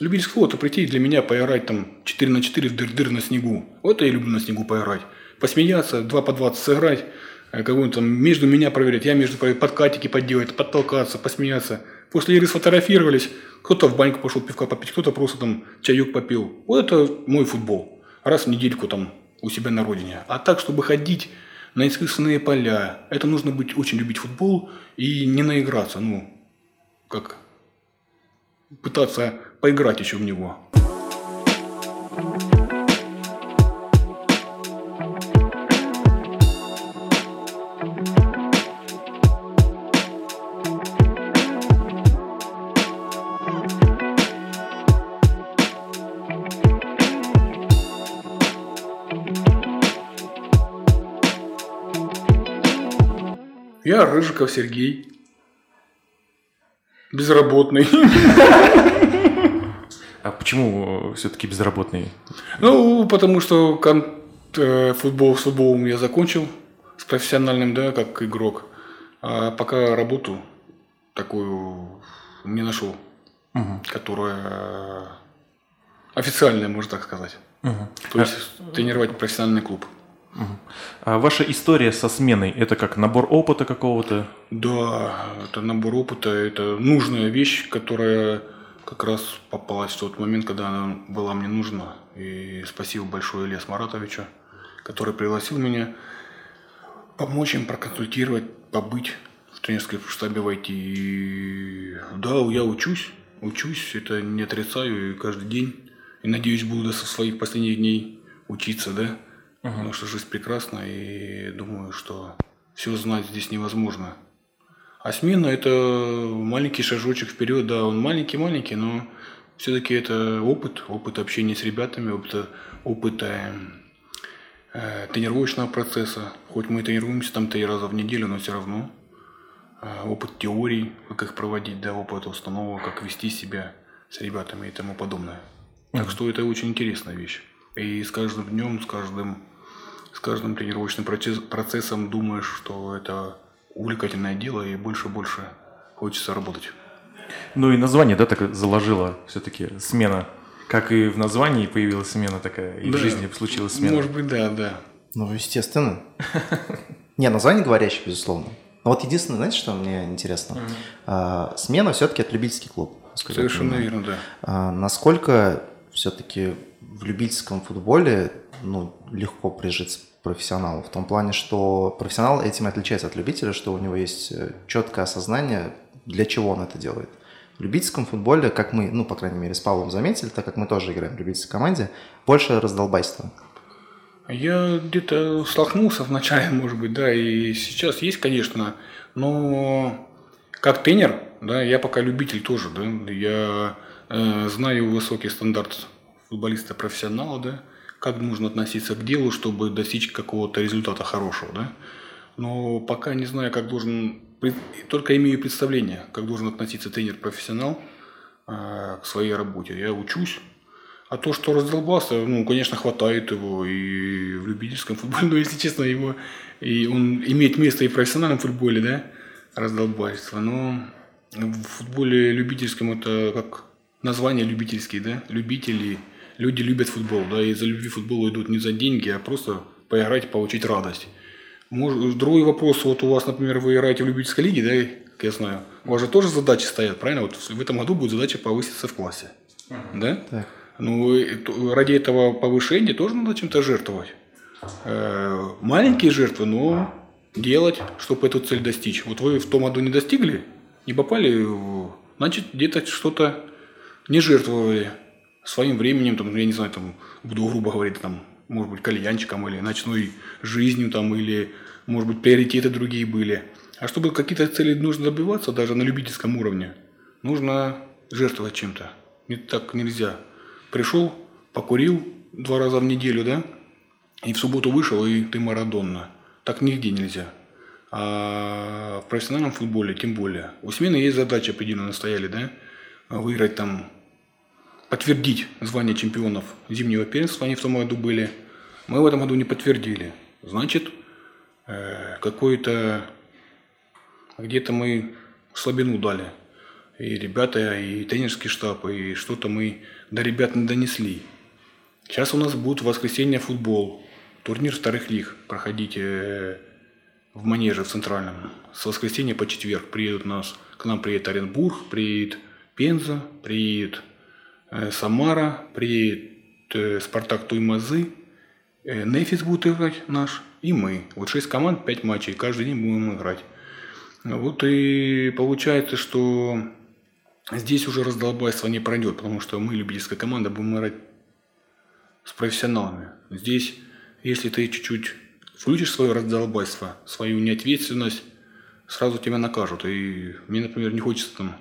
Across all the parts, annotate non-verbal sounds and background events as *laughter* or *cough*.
Любительский футбол – это прийти для меня поиграть там 4 на 4 в дыр-дыр на снегу. Вот я люблю на снегу поиграть. Посмеяться, 2 по 20 сыграть, э, какой-нибудь там между меня проверять, я между подкатики подделать, подтолкаться, посмеяться. После игры сфотографировались, кто-то в баньку пошел пивка попить, кто-то просто там чаек попил. Вот это мой футбол. Раз в недельку там у себя на родине. А так, чтобы ходить на искусственные поля, это нужно быть очень любить футбол и не наиграться, ну, как пытаться поиграть еще в него. Я Рыжиков Сергей. Безработный. *laughs* А почему все-таки безработный? Ну, потому что кон- э, футбол с футболом я закончил с профессиональным, да, как игрок. А пока работу такую не нашел, которая официальная, можно так сказать. То есть тренировать профессиональный клуб. А ваша история со сменой – это как набор опыта какого-то? Да, это набор опыта, это нужная вещь, которая как раз попалась в тот момент, когда она была мне нужна. И спасибо большое Ильяс Маратовичу, который пригласил меня помочь им проконсультировать, побыть в тренерской штабе войти. И да, я учусь, учусь, это не отрицаю, и каждый день. И надеюсь, буду до своих последних дней учиться, да. Потому что жизнь прекрасна, и думаю, что все знать здесь невозможно. А смена – это маленький шажочек вперед, да, он маленький-маленький, но все-таки это опыт, опыт общения с ребятами, опыт, опыт э, э, тренировочного процесса. Хоть мы тренируемся там три раза в неделю, но все равно э, опыт теорий, как их проводить, да, опыт установок, как вести себя с ребятами и тому подобное. Так что это очень интересная вещь. И с каждым днем, с каждым, с каждым тренировочным процесс- процессом думаешь, что это увлекательное дело и больше и больше хочется работать. Ну и название, да, так заложила все-таки смена. Как и в названии появилась смена такая, и в Да. жизни случилась смена. Может быть, да, да. Ну, естественно. Не, название говорящее, безусловно. Но вот единственное, знаете, что мне интересно? А, смена все-таки это любительский клуб. Совершенно верно, да. А, насколько все-таки в любительском футболе ну, легко прижиться профессионалу? В том плане, что профессионал этим отличается от любителя, что у него есть э, четкое осознание, для чего он это делает. В любительском футболе, как мы, ну, по крайней мере, с Павлом заметили, так как мы тоже играем в любительской команде, больше раздолбайства. Я где-то столкнулся вначале, *laughs* может быть, да, и сейчас есть, конечно, но как тренер, да, я пока любитель тоже, да, я э, знаю высокий стандарт футболиста-профессионала, да, как нужно относиться к делу, чтобы достичь какого-то результата хорошего, да, но пока не знаю, как должен, только имею представление, как должен относиться тренер-профессионал э, к своей работе. Я учусь, а то, что раздолбался, ну, конечно, хватает его и в любительском футболе, *laughs* но, если честно, его и он имеет место и в профессиональном футболе, да, раздолбательство. Но в футболе любительском это как название любительский, да, любители, люди любят футбол, да, и за любви к футболу идут не за деньги, а просто поиграть, получить радость. Может, другой вопрос, вот у вас, например, вы играете в любительской лиге, да, как я знаю, у вас же тоже задачи стоят, правильно? Вот в этом году будет задача повыситься в классе, да? Так. Ну, ради этого повышения тоже надо чем-то жертвовать. Э, Маленькие жертвы, но делать, чтобы эту цель достичь. Вот вы в том году не достигли, не попали, значит, где-то что-то не жертвовали своим временем, там, я не знаю, там, буду грубо говорить, там, может быть, кальянчиком или ночной жизнью, там, или, может быть, приоритеты другие были. А чтобы какие-то цели нужно добиваться, даже на любительском уровне, нужно жертвовать чем-то. Не так нельзя. Пришел, покурил два раза в неделю, да, и в субботу вышел, и ты Марадонна. Так нигде нельзя. А в профессиональном футболе тем более. У смены есть задача, определенно стояли, да, выиграть там, подтвердить звание чемпионов зимнего первенства, они в том году были. Мы в этом году не подтвердили. Значит, э, какой-то где-то мы слабину дали. и ребята, и тренерский штаб, и что-то мы до ребят не донесли. Сейчас у нас будет в воскресенье футбол, турнир вторых лиг проходить э, в Манеже, в Центральном. С воскресенья по четверг приедут нас, к нам приедет Оренбург, приедет Пенза, приедет Самара, приедет Спартак Туймазы, Нефис будет играть наш, и мы. Вот шесть команд, пять матчей, каждый день будем играть. Вот и получается, что здесь уже раздолбайство не пройдет, потому что мы, любительская команда, будем играть с профессионалами. Здесь, если ты чуть-чуть включишь свое раздолбайство, свою неответственность, сразу тебя накажут. И мне, например, не хочется там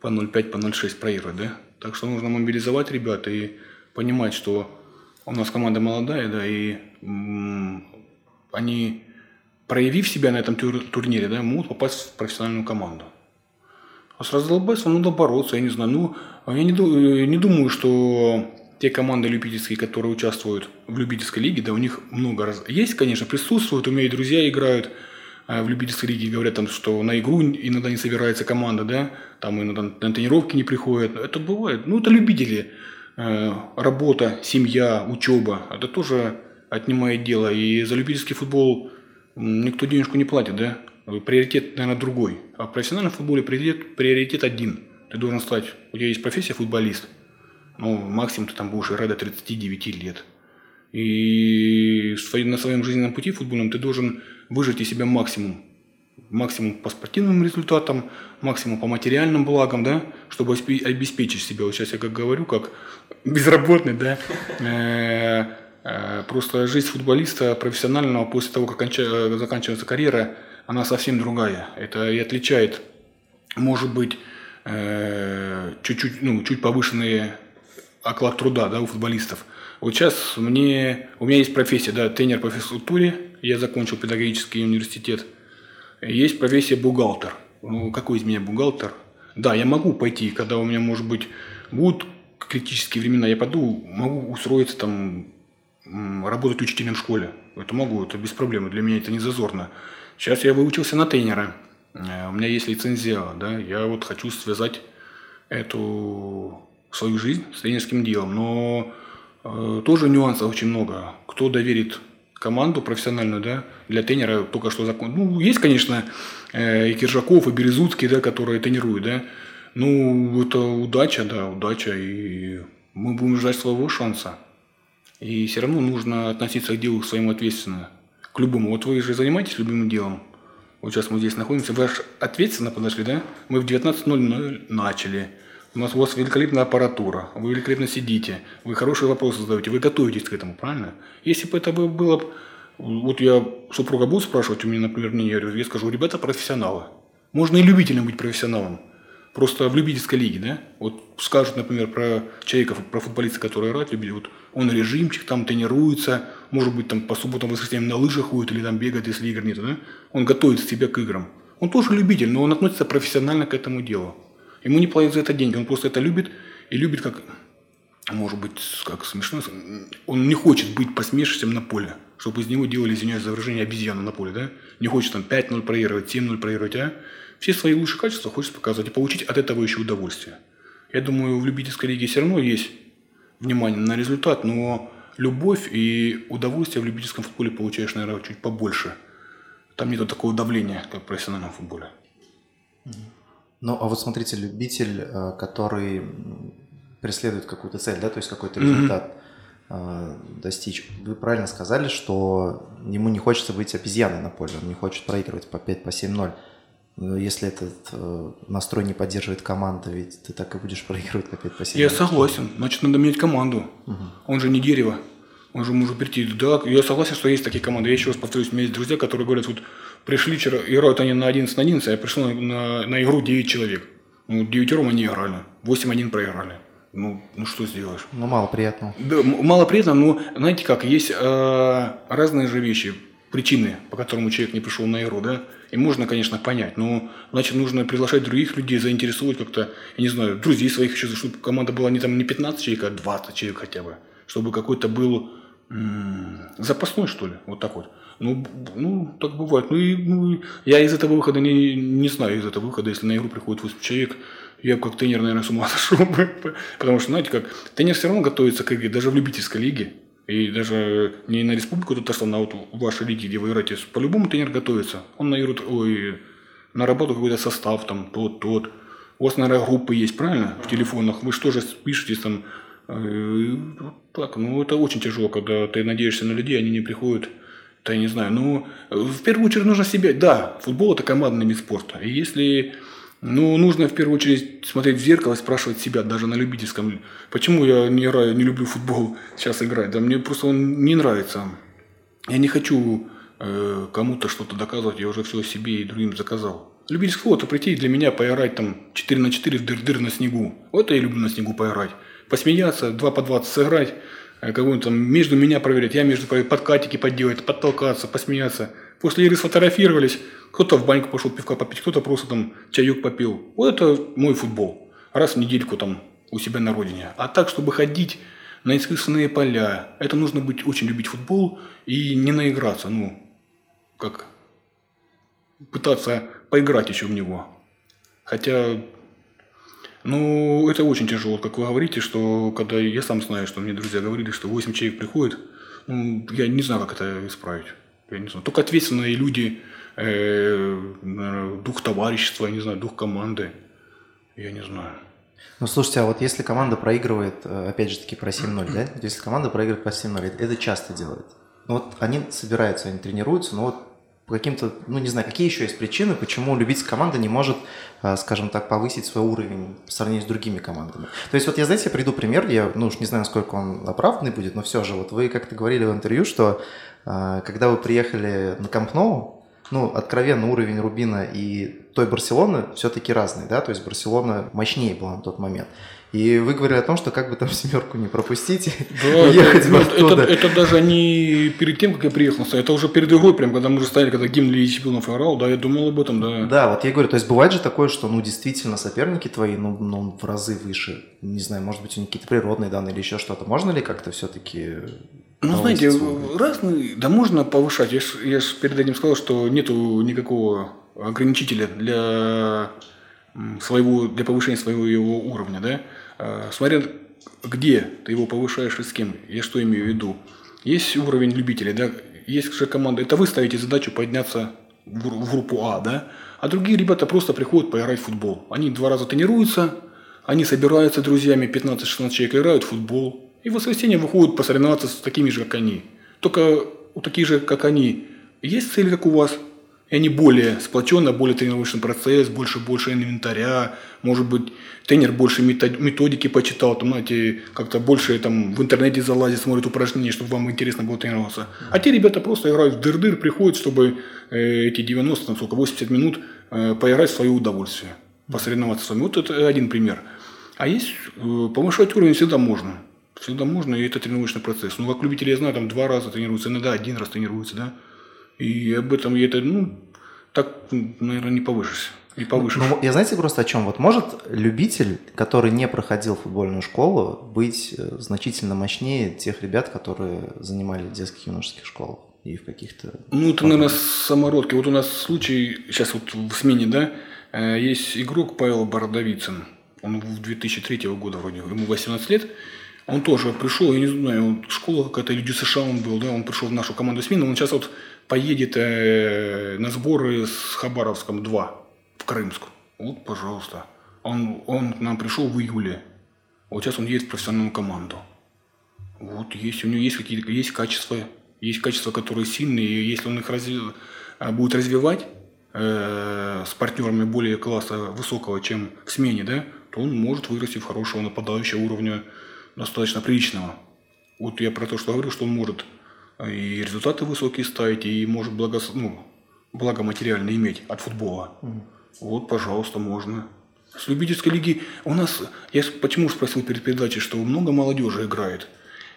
по 0,5, по 0,6 проиграть, да? Так что нужно мобилизовать ребят и понимать, что у нас команда молодая, да, и они, проявив себя на этом турнире, да, могут попасть в профессиональную команду. А с раздолбайством надо бороться, я не знаю. Ну, я не, не думаю, что те команды любительские, которые участвуют в любительской лиге, да, у них много раз... Есть, конечно, присутствуют, у меня и друзья играют в любительской лиге, говорят, там, что на игру иногда не собирается команда, да, там иногда на тренировки не приходят. Это бывает. Ну, это любители. Э, работа, семья, учеба. Это тоже отнимает дело. И за любительский футбол никто денежку не платит, да? Приоритет, наверное, другой. А в профессиональном футболе приоритет, приоритет один. Ты должен стать, у тебя есть профессия футболист. Ну, максимум ты там будешь играть до 39 лет. И на своем жизненном пути футбольном ты должен выжать из себя максимум. Максимум по спортивным результатам, максимум по материальным благам, да, чтобы обеспечить себя. Вот сейчас я как говорю, как безработный, да, э, Э, просто жизнь футболиста профессионального после того, как э, заканчивается карьера, она совсем другая. Это и отличает, может быть, чуть-чуть, ну, чуть повышенный оклад труда да, у футболистов. Вот сейчас мне, у меня есть профессия, да, тренер по физкультуре, я закончил педагогический университет. Есть профессия бухгалтер. Ну, какой из меня бухгалтер? Да, я могу пойти, когда у меня, может быть, будут критические времена, я пойду, могу устроиться там работать учителем в школе. Это могу, это без проблем, для меня это не зазорно. Сейчас я выучился на тренера, э, у меня есть лицензия, да, я вот хочу связать эту свою жизнь с тренерским делом, но э, тоже нюансов очень много. Кто доверит команду профессиональную, да, для тренера только что закон. Ну, есть, конечно, э, и Киржаков, и Березутский, да, которые тренируют, да. Ну, это удача, да, удача, и мы будем ждать своего шанса. И все равно нужно относиться к делу своему ответственно. К любому. Вот вы же занимаетесь любимым делом. Вот сейчас мы здесь находимся. Вы же ответственно подошли, да? Мы в 19.00 начали. У нас у вас великолепная аппаратура, вы великолепно сидите, вы хорошие вопросы задаете, вы готовитесь к этому, правильно? Если бы это было бы... Вот я супруга будет спрашивать у меня, например, мне, я скажу, ребята профессионалы. Можно и любителем быть профессионалом. Просто в любительской лиге, да? Вот скажут, например, про человека, про футболиста, который играет, любит, вот он режимчик, там тренируется, может быть, там по субботам, воскресеньям на лыжах ходит или там бегает, если игр нет, да? Он готовит себя к играм. Он тоже любитель, но он относится профессионально к этому делу. Ему не платят за это деньги, он просто это любит и любит как, может быть, как смешно, он не хочет быть посмешищем на поле, чтобы из него делали, извиняюсь за выражение, обезьяну на поле, да? Не хочет там 5-0 проигрывать, 7-0 проигрывать, а? все свои лучшие качества хочет показать и получить от этого еще удовольствие. Я думаю, в любительской лиге все равно есть внимание на результат, но любовь и удовольствие в любительском футболе получаешь, наверное, чуть побольше. Там нет такого давления, как в профессиональном футболе. Ну, а вот смотрите, любитель, э, который преследует какую-то цель, да, то есть какой-то результат mm-hmm. достичь. Вы правильно сказали, что ему не хочется быть обезьяной на поле, он не хочет проигрывать по 5, по 7-0. Но если этот э, настрой не поддерживает команда, ведь ты так и будешь проигрывать по 5 по 7. Я согласен. Значит, надо менять команду. Угу. Он же не дерево. Он же может прийти. Да, я согласен, что есть такие команды. Я еще раз повторюсь, у меня есть друзья, которые говорят, вот пришли вчера, играют они на 11 на 11, а я пришел на, на, на игру 9 человек. Ну, 9 они играли. 8-1 проиграли. Ну, ну что сделаешь? Ну, мало приятно. Да, мало приятно, но знаете как, есть э, разные же вещи причины, по которому человек не пришел на игру, да, и можно, конечно, понять, но значит нужно приглашать других людей, заинтересовать как-то, я не знаю, друзей своих еще, чтобы команда была не там не 15 человек, а 20 человек хотя бы, чтобы какой-то был м- запасной, что ли, вот так вот. Ну, ну, так бывает. Ну, и, ну, я из этого выхода не, не знаю, из этого выхода, если на игру приходит 8 человек, я как тренер, наверное, с ума *laughs* сошел бы. Потому что, знаете, как тренер все равно готовится к игре, даже в любительской лиге. И даже не на республику Татарстан, а вот в вашей лиге, где вы играете, по-любому тренер готовится. Он наиграет, ой, на работу какой-то состав, там, тот, тот. У вас, наверное, группы есть, правильно? В телефонах. Вы что же пишете там? Э, так, ну это очень тяжело, когда ты надеешься на людей, они не приходят. Да я не знаю. Ну, в первую очередь нужно себя. Да, футбол это командный вид спорта. И если ну, нужно в первую очередь смотреть в зеркало и спрашивать себя, даже на любительском, почему я не играю, не люблю футбол *laughs* сейчас играть. Да мне просто он не нравится. Я не хочу э, кому-то что-то доказывать, я уже все себе и другим заказал. Любительский футбол – это прийти для меня поиграть там 4 на 4 в дыр-дыр на снегу. Вот я люблю на снегу поиграть. Посмеяться, 2 по 20 сыграть, э, кого-нибудь там между меня проверять, я между подкатики подделать, подтолкаться, посмеяться. После игры сфотографировались, кто-то в баньку пошел пивка попить, кто-то просто там чаек попил. Вот это мой футбол. Раз в недельку там у себя на родине. А так, чтобы ходить на искусственные поля, это нужно быть очень любить футбол и не наиграться, ну, как пытаться поиграть еще в него. Хотя, ну, это очень тяжело, как вы говорите, что когда я сам знаю, что мне друзья говорили, что 8 человек приходит, ну, я не знаю, как это исправить. Я не знаю. Только ответственные люди, э, дух товарищества, я не знаю, дух команды. Я не знаю. Ну, слушайте, а вот если команда проигрывает, э, опять же таки про 7-0, да? *clears throat* Если команда проигрывает по 7-0, это часто делает. Ну, вот они собираются, они тренируются, но вот по каким-то, ну не знаю, какие еще есть причины, почему любительская команда не может, э, скажем так, повысить свой уровень в сравнении с другими командами. То есть вот я, знаете, я приду пример, я, ну уж не знаю, насколько он оправданный будет, но все же, вот вы как-то говорили в интервью, что а, когда вы приехали на Камп Ноу, ну, откровенно уровень Рубина и той Барселоны все-таки разный, да, то есть Барселона мощнее была на тот момент. И вы говорили о том, что как бы там *laughs* семерку не пропустить, да, уехать это, оттуда. Это, это даже не перед тем, как я приехал, это уже перед игрой, прям когда мы уже стояли, когда гимн Лиги Чемпионов играл, да, я думал об этом, да. Да, вот я говорю, то есть бывает же такое, что, ну, действительно, соперники твои, ну, ну в разы выше, не знаю, может быть, у них какие-то природные данные или еще что-то. Можно ли как-то все-таки ну, знаете, разные, да можно повышать. Я же, я ж перед этим сказал, что нету никакого ограничителя для своего, для повышения своего его уровня, да. А, смотря где ты его повышаешь и с кем. Я что имею в виду? Есть уровень любителей, да, есть же команда. Это вы ставите задачу подняться в группу А, да, а другие ребята просто приходят поиграть в футбол. Они два раза тренируются, они собираются друзьями, 15-16 человек играют в футбол, и в воскресенье выходят посоревноваться с такими же, как они. Только у таких же, как они, есть цели, как у вас, и они более сплоченно, более тренировочный процесс, больше больше инвентаря, может быть, тренер больше методики почитал, там, знаете, как-то больше там в интернете залазит, смотрит упражнения, чтобы вам интересно было тренироваться. А те ребята просто играют в дыр-дыр, приходят, чтобы э, эти 90, там, сколько, 80 минут э, поиграть в свое удовольствие, посоревноваться с вами. Вот это один пример. А есть, э, повышать уровень всегда можно. Всегда можно, и это тренировочный процесс. Ну, как любители, я знаю, там два раза тренируются, иногда один раз тренируются, да. И об этом я это, ну, так, наверное, не повышишься. Не повышишь. Ну, я знаете просто о чем? Вот может любитель, который не проходил футбольную школу, быть э, значительно мощнее тех ребят, которые занимали в детских юношеских школах и в каких-то... Ну, это, наверное, самородки. Вот у нас случай, сейчас вот в смене, да, э, есть игрок Павел Бородовицын. Он в 2003 года вроде, ему 18 лет. Он тоже пришел, я не знаю, школа какая-то или США он был, да, он пришел в нашу команду смены, он сейчас вот поедет э, на сборы с Хабаровском 2 в Крымск. Вот, пожалуйста. Он, он к нам пришел в июле. Вот сейчас он едет в профессиональную команду. Вот есть, у него есть какие-то, есть качества, есть качества, которые сильные, и если он их разви, а, будет развивать э, с партнерами более класса высокого, чем в смене, да, то он может вырасти в хорошего нападающего уровня достаточно приличного. Вот я про то, что говорю, что он может и результаты высокие ставить, и может благо, ну, благо материально иметь от футбола. Mm. Вот, пожалуйста, можно. С любительской лиги у нас, я почему спросил перед передачей, что много молодежи играет.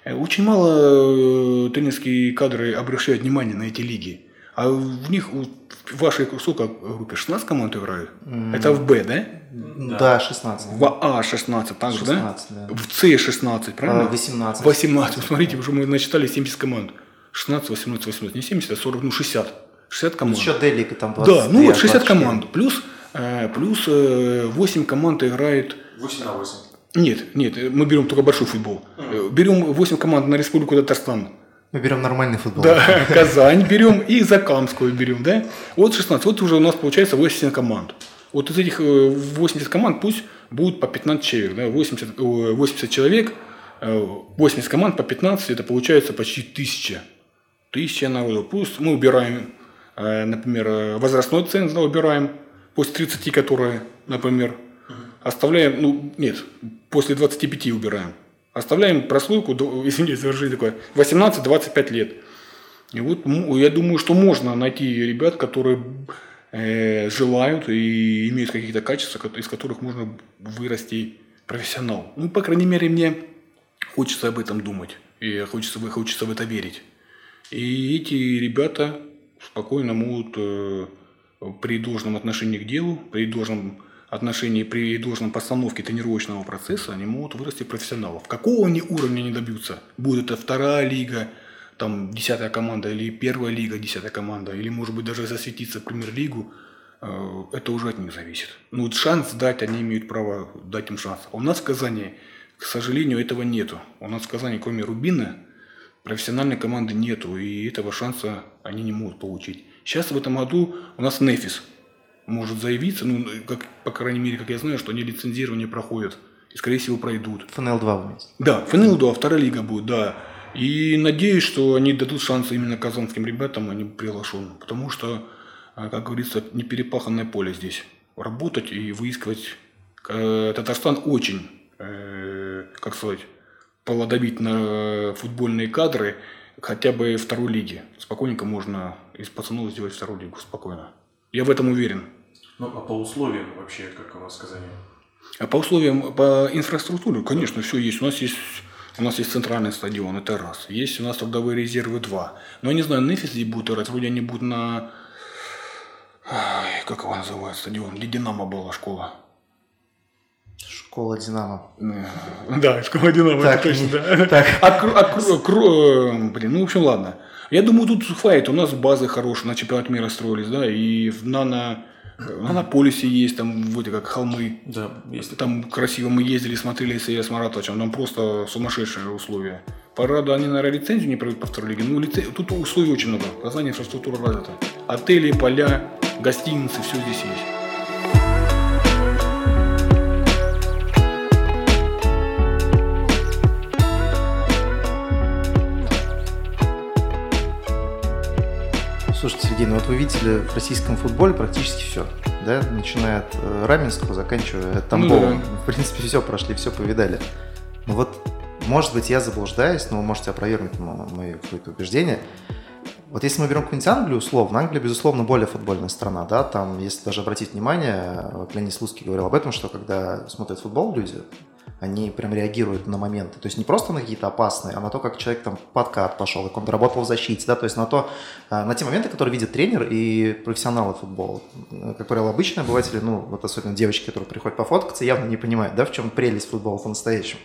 Э, очень мало э, тренерские кадры обращают внимание на эти лиги. А в них, в вашей сколько группе, 16 команд играют? Mm. Это в Б, да? Да, 16. В А 16, так же, да? да? В С 16, правильно? 18. 18. *laughs* Смотрите, уже мы насчитали 70 команд. 16, 18, 18, не 70, а 40, ну 60. 60 команд. Еще Делика там 20. Да, ну вот 60 команд. Плюс Э, Плюс э, 8 команд играет 8 на 8. Нет, нет, э, мы берем только большой футбол. Э, Берем 8 команд на Республику Татарстан. Мы берем нормальный футбол. Да, *laughs* Казань берем и Закамскую берем, да? Вот 16, вот уже у нас получается 80 команд. Вот из этих э, 80 команд пусть будут по 15 человек, да? 80, э, 80 человек, э, 80 команд по 15, это получается почти 1000. 1000 народу. Плюс мы убираем, э, например, э, возрастной ценз, да, убираем, после 30, которые, например, оставляем, ну, нет, после 25 убираем. Оставляем прослойку, *laughs* извините выражение такое, 18-25 лет. И вот я думаю, что можно найти ребят, которые э, желают и имеют какие-то качества, из которых можно вырасти профессионал. Ну, по крайней мере, мне хочется об этом думать. И хочется, хочется в это верить. И эти ребята спокойно могут э, при должном отношении к делу, при должном отношении, при должном постановке тренировочного процесса, они могут вырасти профессионалов. Какого они уровня не добьются? Будет это вторая лига, там десятая команда, или первая лига, десятая команда, или, может быть, даже засветиться в премьер-лигу, э, это уже от них зависит. Ну, вот шанс дать, они имеют право дать им шанс. А у нас в Казани, к сожалению, этого нету. У нас в Казани, кроме Рубина, профессиональной команды нету, и этого шанса они не могут получить. Сейчас в этом году у нас Нефис может заявиться, ну, как, по крайней мере, как я знаю, что они лицензирование проходят, и, скорее всего, пройдут. ФНЛ-2 вы имеете? Да, ФНЛ, да, вторая лига будет, да. И надеюсь, что они дадут шанс именно казанским ребятам, а не приглашенным. Потому что, а, как говорится, не перепаханное поле здесь. Работать и выискивать. Э, Татарстан очень, э, как сказать, плодовит на футбольные кадры хотя бы второй лиги. Спокойненько можно из пацанов сделать вторую лигу, спокойно. Я в этом уверен. Ну, а по условиям вообще, как у нас в Казани? А по условиям, по инфраструктуре, конечно, все есть. У нас есть у нас есть центральный стадион, это раз. Есть у нас трудовые резервы два. Но я не знаю, Нефис здесь будет играть. Вроде они будут на... Ай, как его называют стадион? Где Динамо была школа. Школа Динамо. *laughs* Да, школа Динамо, Так, это точно, да. *laughs* так. А, кру- а кру- кру- э, блин, ну, в общем, ладно. Я думаю, тут файт. У нас базы хорошие, на чемпионат мира строились, да, и в нано, на полюсе есть там вроде как холмы. Да, есть. Там красиво мы ездили, смотрели с Ильяс Маратовичем, там просто сумасшедшие условия. Парада, они, наверное, лицензию не проведут по второй лиге. Ну, лице- тут условий очень много. В Казани инфраструктура развита. Отели, поля, гостиницы, все здесь есть. Слушайте, Сергей, ну вот вы видели в российском футболе практически все, да? Начиная от э, Раменского, заканчивая Тамбовым. Ну да. В принципе, все прошли, все повидали. Ну вот, может быть, я заблуждаюсь, но вы можете опровергнуть мо- мое какое-то убеждение. Вот если мы берем какую-нибудь Англию, условно, Англия, безусловно, более футбольная страна, да, там, если даже обратить внимание, Ленис Слуцкий говорил об этом, что когда смотрят футбол люди, они прям реагируют на моменты. То есть не просто на какие-то опасные, а на то, как человек там подкат пошел, как он работал в защите, да, то есть на то, э, на те моменты, которые видит тренер и профессионалы футбола. Как правило, обычные обыватели, ну, вот особенно девочки, которые приходят пофоткаться, явно не понимают, да, в чем прелесть футбола по-настоящему.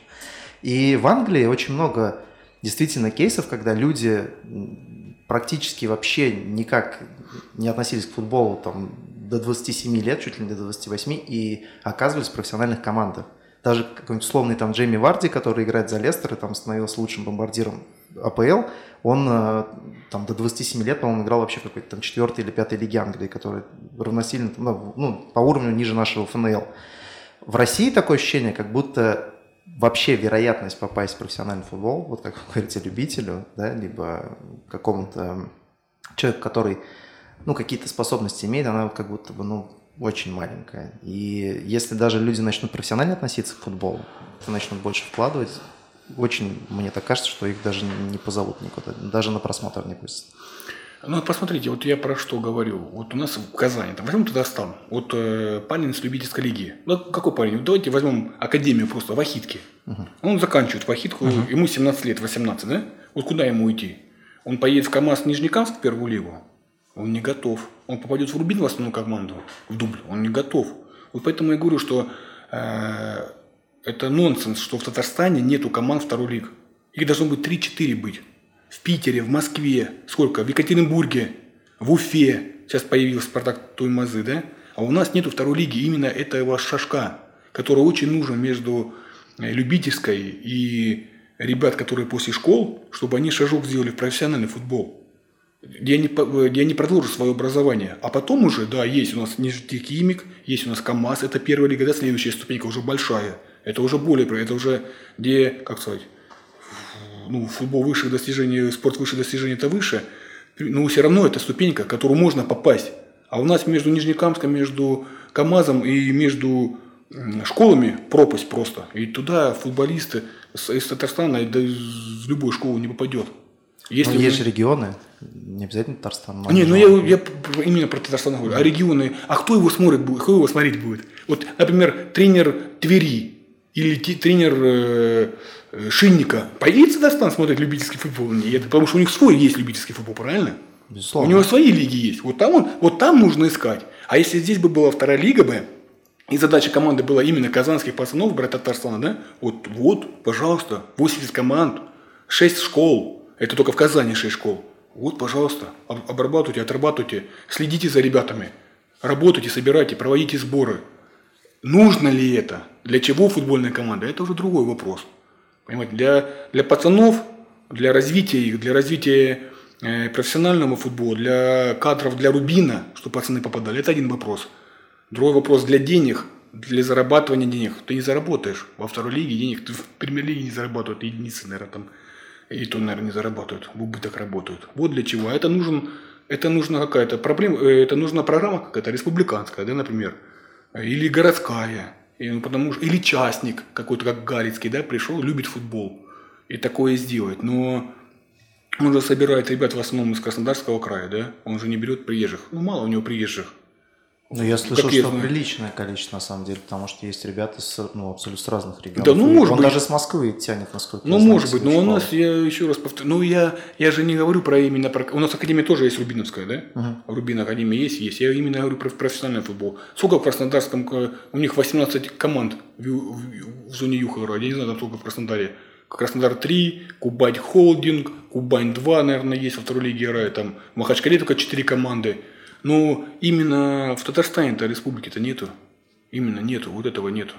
И в Англии очень много действительно кейсов, когда люди практически вообще никак не относились к футболу там, до 27 лет, чуть ли не до 28, и оказывались в профессиональных командах. Даже какой-нибудь условный там Джейми Варди, который играет за Лестер и там становился лучшим бомбардиром АПЛ, он э, там до 27 лет, по-моему, играл вообще какой-то там четвертой или пятой лиге Англии, которая равносильно, ну, ну, по уровню ниже нашего ФНЛ. В России такое ощущение, как будто вообще вероятность попасть в профессиональный футбол, вот как вы говорите, любителю, да, либо какому-то человеку, который, ну, какие-то способности имеет, она вот как будто бы, ну, очень маленькая. И если даже люди начнут профессионально относиться к футболу, начнут больше вкладывать, очень, мне так кажется, что их даже не позовут никуда, даже на просмотр не пустят. Ну, посмотрите, вот я про что говорю. Вот у нас в Казани, там, возьмем Татарстан. Вот э, парень с любительской лиги. Ну, какой парень? Вот Давайте возьмем академию просто, Вахитки. Он заканчивает Вахитку, ему 17 лет, 18, да? Вот куда ему идти? Он поедет в КАМАЗ Нижнекамск в первую лигу? Он не готов. Он попадет в Рубин в основную команду, в дубль. Он не готов. Вот поэтому я говорю, что э, это нонсенс, что в Татарстане нету команд второй лиг. Их должно быть 3-4 быть. В Питере, в Москве, сколько? В Екатеринбурге, в Уфе. Сейчас появился Спартак Туймазы, да? А у нас нету второй лиги именно этого шажка, который очень нужен между э, любительской и ребят, которые после школ, чтобы они шажок сделали в профессиональный футбол. Они, по- э, где они продолжат свое образование. А потом уже, да, есть у нас нефтехимик, есть у нас КАМАЗ, это первая лига, да, следующая ступенька уже большая. Это уже более, это уже где, как сказать, ну, футбол высших достижений, спорт высших достижений это выше, но все равно это ступенька, которую можно попасть. А у нас между Нижнекамском, между КАМАЗом и между школами пропасть просто. И туда футболисты из Татарстана да из любой школы не попадет. Если Ну, вы- есть же регионы, не обязательно Татарстан. не, ну я, я именно про Татарстан говорю. А регионы, а кто его смотрит будет, кто его смотреть будет? Вот, например, тренер Твери или тренер э, э, Шинника. Поедет в Татарстан смотреть любительский футбол? Нет, потому что у них свой есть любительский футбол, правильно? Безусловно. У него свои лиги есть. Вот там, он, вот там нужно искать. А если здесь бы была вторая лига бы, и задача команды была именно казанских пацанов брать Татарстана, да? Вот, вот, пожалуйста, 80 команд, 6 школ. Это только в Казани 6 школ. Вот, пожалуйста, об- обрабатывайте, отрабатывайте, следите за ребятами, работайте, собирайте, проводите сборы. Нужно ли это? Для чего футбольная команда? Это уже другой вопрос. Понимаете, для, для пацанов, для развития их, для развития э, профессионального футбола, для кадров, для Рубина, чтобы пацаны попадали, это один вопрос. Другой вопрос для денег, для зарабатывания денег. Ты не заработаешь во второй лиге денег, ты в премьер-лиге не зарабатывают, единицы, наверное, там, и то, наверное, не зарабатывают, в убыток работают. Вот для чего. А это нужен, это нужна какая-то проблема, э, это нужна программа какая-то республиканская, да, например, или городская, и, ну, потому что, или частник какой-то, как Галицкий, да, пришел, любит футбол, и такое сделать. Но он же собирает ребят в основном из Краснодарского края, да, он же не берет приезжих. Ну, мало у него приезжих. Ну, я слышал, Как я что знаю. приличное количество, на самом деле, потому что есть ребята с, ну, абсолютно с разных регионов. Да, ну, И может Он быть. даже с Москвы тянет, насколько Ну, я знаю, может быть, но у нас, я еще раз повторю, ну, я, я же не говорю про именно про... У нас Академия тоже есть Рубиновская, да? Мгм. Рубин Академия есть, есть. Я именно говорю про профессиональный футбол. Сколько в Краснодарском, э, у них 18 команд в, в- в зоне Юхора, я не знаю, там сколько в Краснодаре. Краснодар 3, Кубань Холдинг, Кубань 2, наверное, есть во второй лиге играет, там в Махачкале только 4 команды. Но именно в Татарстане-то республики-то нету. Именно нету, вот этого нету.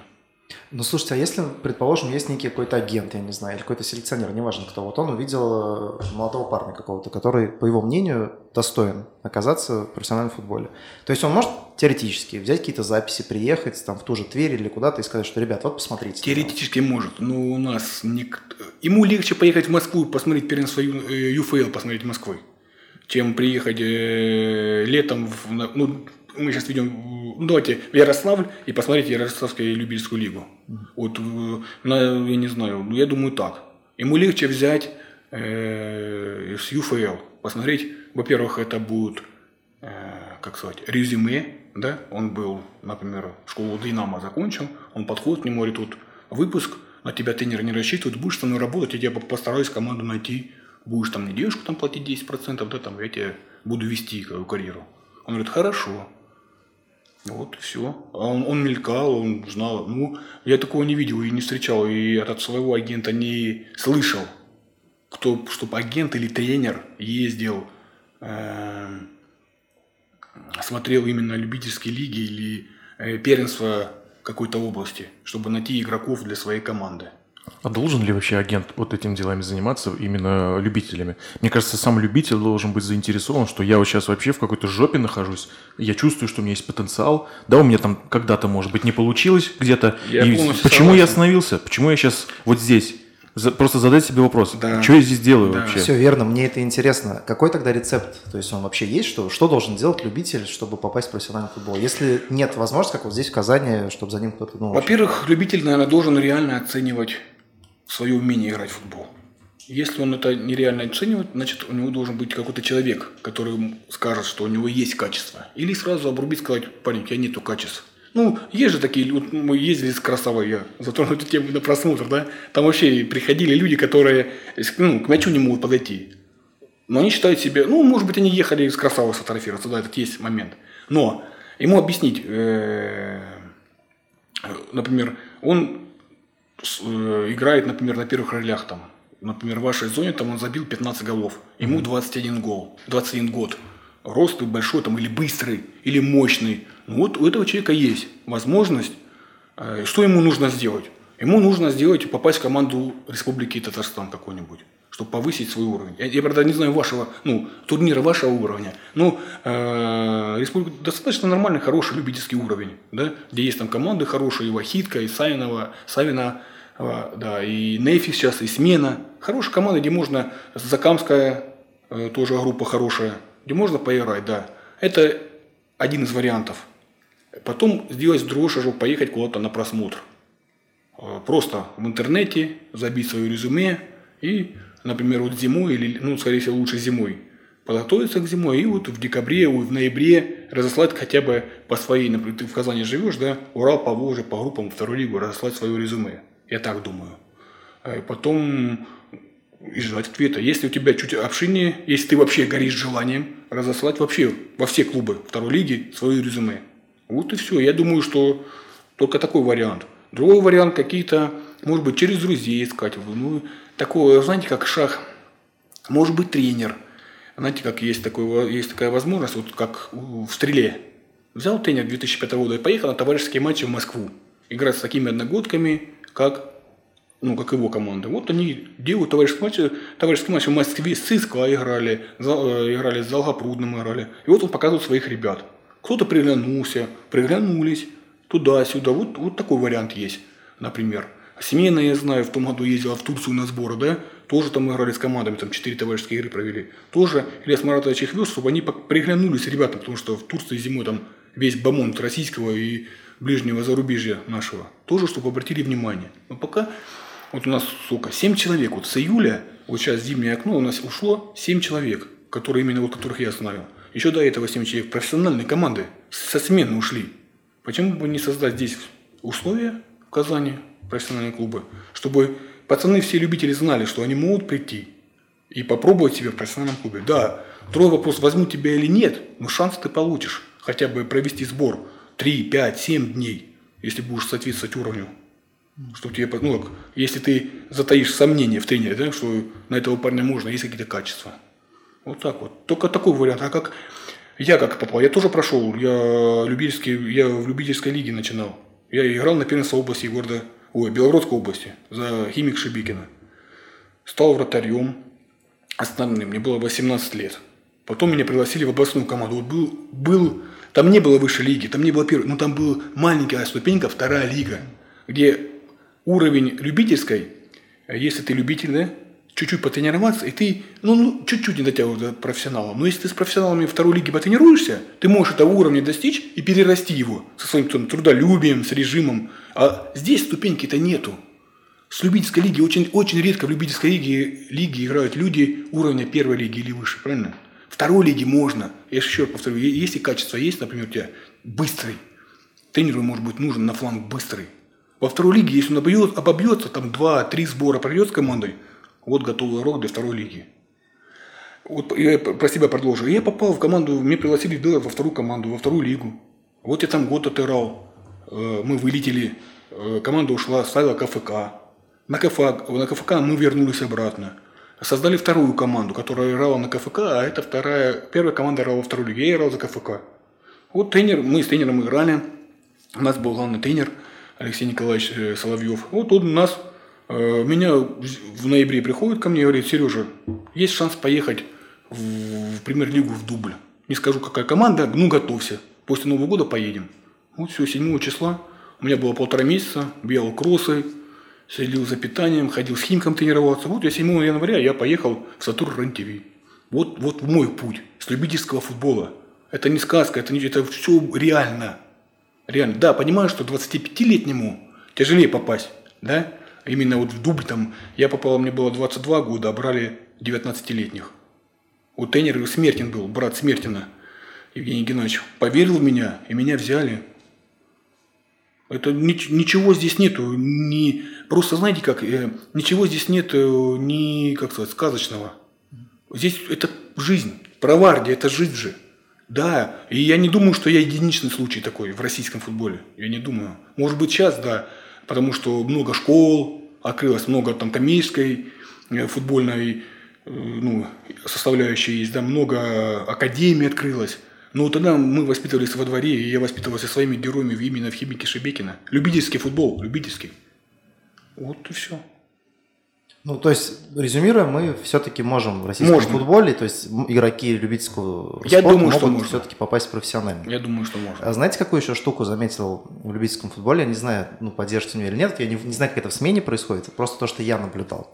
Ну, слушайте, а если, предположим, есть некий какой-то агент, я не знаю, или какой-то селекционер, неважно кто, вот он увидел э, молодого парня какого-то, который, по его мнению, достоин оказаться в профессиональном футболе. То есть он может теоретически взять какие-то записи, приехать там в ту же Тверь или куда-то и сказать, что, ребят, вот посмотрите. Теоретически может, но у нас ник- ему легче поехать в Москву посмотреть первенство Ю- э, ЮФЛ, посмотреть Москвы, чем приехать э, летом. В, ну, мы сейчас ведем, в- ну, давайте в Ярославль и посмотреть Ярославскую любительскую лигу. Вот, э, на, я не знаю, ну, я думаю так. Ему легче взять э, с ЮФЛ, посмотреть, во-первых, это будет э, как сказать, резюме, да, он был, например, школу Динамо закончил, он подходит к нему, говорит, вот выпуск, на тебя тренер не рассчитывает, будешь со мной работать, я тебе постараюсь команду найти, будешь там не девушку там платить 10%, да, там, я тебе буду вести свою карьеру. Он говорит, хорошо. Вот, все. А он, он мелькал, он знал. Ну, я такого не видел и не встречал, и от своего агента не слышал, кто, чтобы агент или тренер ездил, эм, смотрел именно любительские лиги или э, первенство какой-то области, чтобы найти игроков для своей команды. А должен ли вообще агент вот этим делами заниматься именно любителями? Мне кажется, сам любитель должен быть заинтересован, что я вот сейчас вообще в какой-то жопе нахожусь, я чувствую, что у меня есть потенциал, да, у меня там когда-то, может быть, не получилось где-то, Я и почему я согласен. остановился, почему я сейчас вот здесь? За- просто задать себе вопрос, Да. что я здесь делаю Да. вообще? Все верно, мне это интересно. Какой тогда рецепт? То есть он вообще есть? Что, что должен делать любитель, чтобы попасть в профессиональный футбол? Если нет возможности, как вот здесь в Казани, чтобы за ним кто-то... Ну, Во-первых, любитель, наверное, должен реально оценивать свое умение играть в футбол. Если он это нереально оценивает, значит, у него должен быть какой-то человек, который скажет, что у него есть качество. Или сразу обрубить, сказать, парень, у тебя нету качеств. Ну, есть же такие, вот мы ездили с Красавой, я затронул эту тему на просмотр, да, там вообще приходили люди, которые ну, к мячу не могут подойти. Но они считают себя, ну, может быть, они ехали с Красавой сфотографироваться, да, этот есть момент. Но ему объяснить, э, например, он играет, например, на первых ролях там, например, в вашей зоне там он забил 15 голов, ему 21 гол, 21 год. рост большой там, или быстрый, или мощный. Ну, вот у этого человека есть возможность, э, что ему нужно сделать? Ему нужно сделать, попасть в команду Республики Татарстан какой-нибудь чтобы повысить свой уровень. Я, я, правда, не знаю вашего, ну, турнира вашего уровня, но э, республика достаточно нормальный, хороший любительский уровень, да, где есть там команды хорошие, и Вахитка, и Савинова, Савина, э, да, и Нефи сейчас, и Смена. Хорошая команда, где можно, Закамская э, тоже группа хорошая, где можно поиграть, да. Это один из вариантов. Потом сделать дрожь, чтобы поехать куда-то на просмотр. Э, просто в интернете забить свое резюме и например, вот зимой, или, ну, скорее всего, лучше зимой, подготовиться к зимой и вот в декабре, в ноябре разослать хотя бы по своей, например, ты в Казани живешь, да, Урал, по Волжье, по группам, вторую лигу, разослать свое резюме. Я так думаю. А потом и ждать ответа. Если у тебя чуть общение, если ты вообще горишь желанием, разослать вообще во все клубы второй лиги свое резюме. Вот и все. Я думаю, что только такой вариант. Другой вариант какие-то, может быть, через друзей искать. Ну, такое, знаете, как шах, может быть тренер. Знаете, как есть, такой, есть такая возможность, вот как в стреле. Взял тренер 2005 года и поехал на товарищеские матчи в Москву. Играть с такими одногодками, как ну, как его команда. Вот они делают товарищеские матчи, товарищеские матчи в Москве с ЦСКА играли, э, играли с Залгопрудным играли. И вот он показывает своих ребят. Кто-то приглянулся, приглянулись туда-сюда. Вот, вот такой вариант есть, например. Семейно, я знаю, в том году ездила в Турцию на сборы, да, тоже там играли с командами, там четыре товарищеские игры провели. Тоже Ильяс Маратович их вез, чтобы они приглянулись ребята, потому что в Турции зимой там весь бомонд российского и ближнего зарубежья нашего. Тоже, чтобы обратили внимание. Но пока вот у нас, сколько, 7 человек. Вот с июля, вот сейчас зимнее окно, у нас ушло 7 человек, которые именно вот которых я знаю. Еще до этого 7 человек профессиональные команды со смены ушли. Почему бы не создать здесь условия в Казани, профессиональные клубы, чтобы пацаны все любители знали, что они могут прийти и попробовать себя в профессиональном клубе. Да, второй вопрос, возьму тебя или нет, но шанс ты получишь хотя бы провести сбор 3, 5, 7 дней, если будешь соответствовать уровню. Что тебе, ну, если ты затаишь сомнения в тренере, да, что на этого парня можно, есть какие-то качества. Вот так вот. Только такой вариант. А как я как попал? Я тоже прошел. Я, любительский, я в любительской лиге начинал. Я играл на первенство области города ой, Белгородской области, за химик Шибикина. Стал вратарем основным, мне было 18 лет. Потом меня пригласили в областную команду. Вот был, был, там не было высшей лиги, там не было первой, но там была маленькая ступенька, вторая лига, где уровень любительской, если ты любитель, да, чуть-чуть потренироваться, и ты, ну, ну чуть-чуть не дотягиваешь до профессионала. Но если ты с профессионалами второй лиги потренируешься, ты можешь этого уровня достичь и перерасти его со своим там, трудолюбием, с режимом. А здесь ступеньки-то нету. С любительской лиги очень, очень редко в любительской лиге, лиге играют люди уровня первой лиги или выше, правильно? Второй лиги можно. Я еще повторю, если качество есть, например, у тебя быстрый, тренеру может быть нужен на фланг быстрый. Во второй лиге, если он обобьется, обобьется там 2-3 сбора пройдет с командой, вот готовый урок для второй лиги. Вот я про себя продолжу. Я попал в команду, мне пригласили во вторую команду, во вторую лигу. Вот я там год отыграл. Э, мы вылетели, э, команда ушла, ставила КФК. На КФК, на КФК мы вернулись обратно. Создали вторую команду, которая играла на КФК, а это вторая, первая команда играла во вторую лигу. Я играл за КФК. Вот тренер, мы с тренером играли. У нас был главный тренер Алексей Николаевич э, Соловьев. Вот он у нас Э, меня в ноябре приходит ко мне и говорит, Сережа, есть шанс поехать в премьер-лигу в дубль. Не скажу, какая команда, ну готовься. После Нового года поедем. Вот все, 7 числа. У меня было полтора месяца, бегал кроссы, следил за питанием, ходил с Химком тренироваться. Вот я 7 января я поехал в Сатур РЕН-ТВ. Вот, вот мой путь с любительского футбола. Это не сказка, это, не, это все реально. Реально. Да, понимаю, что 25-летнему тяжелее попасть, да? Именно вот в дубль там, я попал, мне было 22 года, а брали 19-летних. У тренера Смертин был, брат Смертина, Евгений Геннадьевич. Поверил в меня, и меня взяли. Это ничего здесь нету, не, просто знаете как, э, ничего здесь нет ни, как сказать, сказочного. Здесь это жизнь, Проварди, это жизнь же. Да, и я не думаю, что я единичный случай такой в российском футболе. Я не думаю. Может быть, сейчас, да, потому что много школ открылось, много там коммерческой э, футбольной ну, составляющая есть, да, много академий открылось. Но тогда мы воспитывались во дворе, и я воспитывался своими героями именно в химике Шебекина. Любительский футбол, любительский. Вот и все. Ну, то есть, резюмируя, мы все-таки можем в российском Можно. футболе, то есть игроки любительского Я спорта думаю, что могут можно. все-таки попасть в профессиональный. Я думаю, что можно. А знаете, какую еще штуку заметил в любительском футболе? Я не знаю, ну, поддержите меня или нет, я не, не знаю, как это в смене происходит, просто то, что я наблюдал.